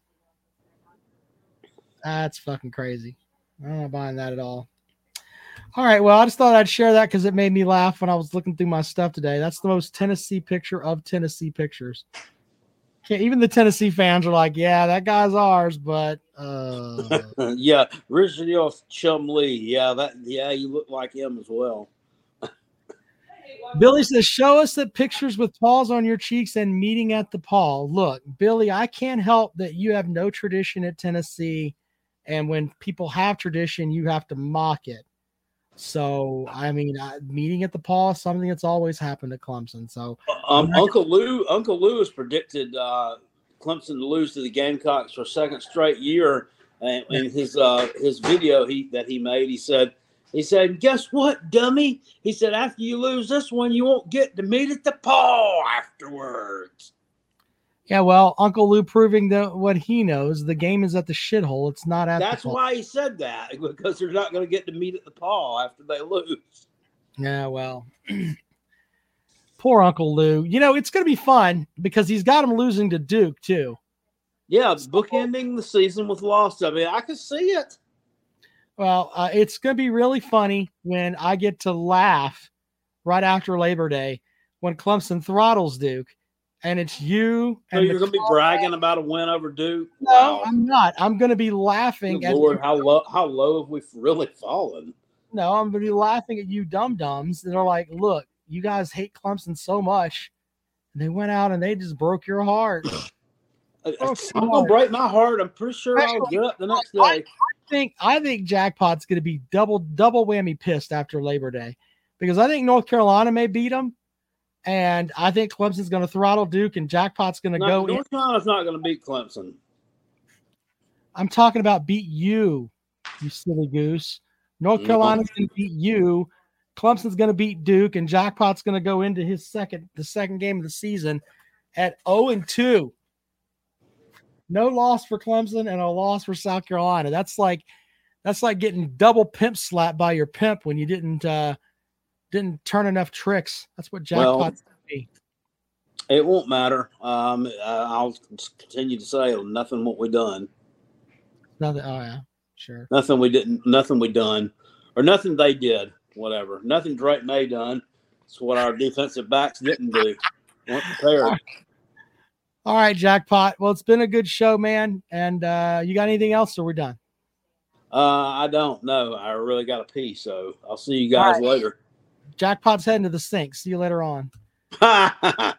That's fucking crazy. I'm not buying that at all. All right, well, I just thought I'd share that because it made me laugh when I was looking through my stuff today. That's the most Tennessee picture of Tennessee pictures. Even the Tennessee fans are like, "Yeah, that guy's ours," but uh, (laughs) yeah, Richard Chumlee. Yeah, that. Yeah, you look like him as well. Billy says, "Show us the pictures with paws on your cheeks and meeting at the paw." Look, Billy, I can't help that you have no tradition at Tennessee, and when people have tradition, you have to mock it. So, I mean, uh, meeting at the paw, something that's always happened at Clemson. So, Um, Uncle Lou. Uncle Lou has predicted uh, Clemson to lose to the Gamecocks for a second straight year. And in his uh, his video he that he made, he said. He said, "Guess what, dummy?" He said, "After you lose this one, you won't get to meet at the paw afterwards." Yeah, well, Uncle Lou proving that what he knows, the game is at the shithole. It's not at That's why he said that (laughs) because they're not going to get to meet at the paw after they lose. Yeah, well, (clears throat) poor Uncle Lou. You know, it's going to be fun because he's got him losing to Duke too. Yeah, bookending the season with loss. I mean, I can see it. Well, uh, it's going to be really funny when I get to laugh right after Labor Day when Clemson throttles Duke, and it's you. So you're going to be bragging about a win over Duke? No, Wow. I'm not. I'm going to be laughing. Good at Lord, how low how low have we really fallen? no, I'm going to be laughing at you dum dums that are like, look, you guys hate Clemson so much. And they went out and they just broke your heart. (sighs) Oh, I'm going to break my heart. I'm pretty sure I'll get it the next I- I think I think Jackpot's going to be double double whammy pissed after Labor Day because I think North Carolina may beat them, and I think Clemson's going to throttle Duke, and Jackpot's going to No, go. North Carolina's not going to beat Clemson. I'm talking about beat you, you silly goose. North No. Carolina's going to beat you. Clemson's going to beat Duke, and Jackpot's going to go into his second the second game of the season at 0 and 2. No loss for Clemson and a loss for South Carolina. That's like that's like getting double pimp slapped by your pimp when you didn't uh didn't turn enough tricks. That's what Well, Jackpot's gonna be. It won't matter. Um, I- I'll continue to say nothing what we done. Nothing. Oh yeah, sure. Nothing we didn't. Nothing we done, or nothing they did. Whatever. Nothing Drake Maye done. It's what our defensive backs didn't do. weren't prepared. (laughs) All right, Jackpot. Well, it's been a good show, man. And uh you got anything else, or we're done? Uh, I don't know. I really got to pee, so I'll see you guys All later. Jackpot's heading to the sink. See you later on. (laughs)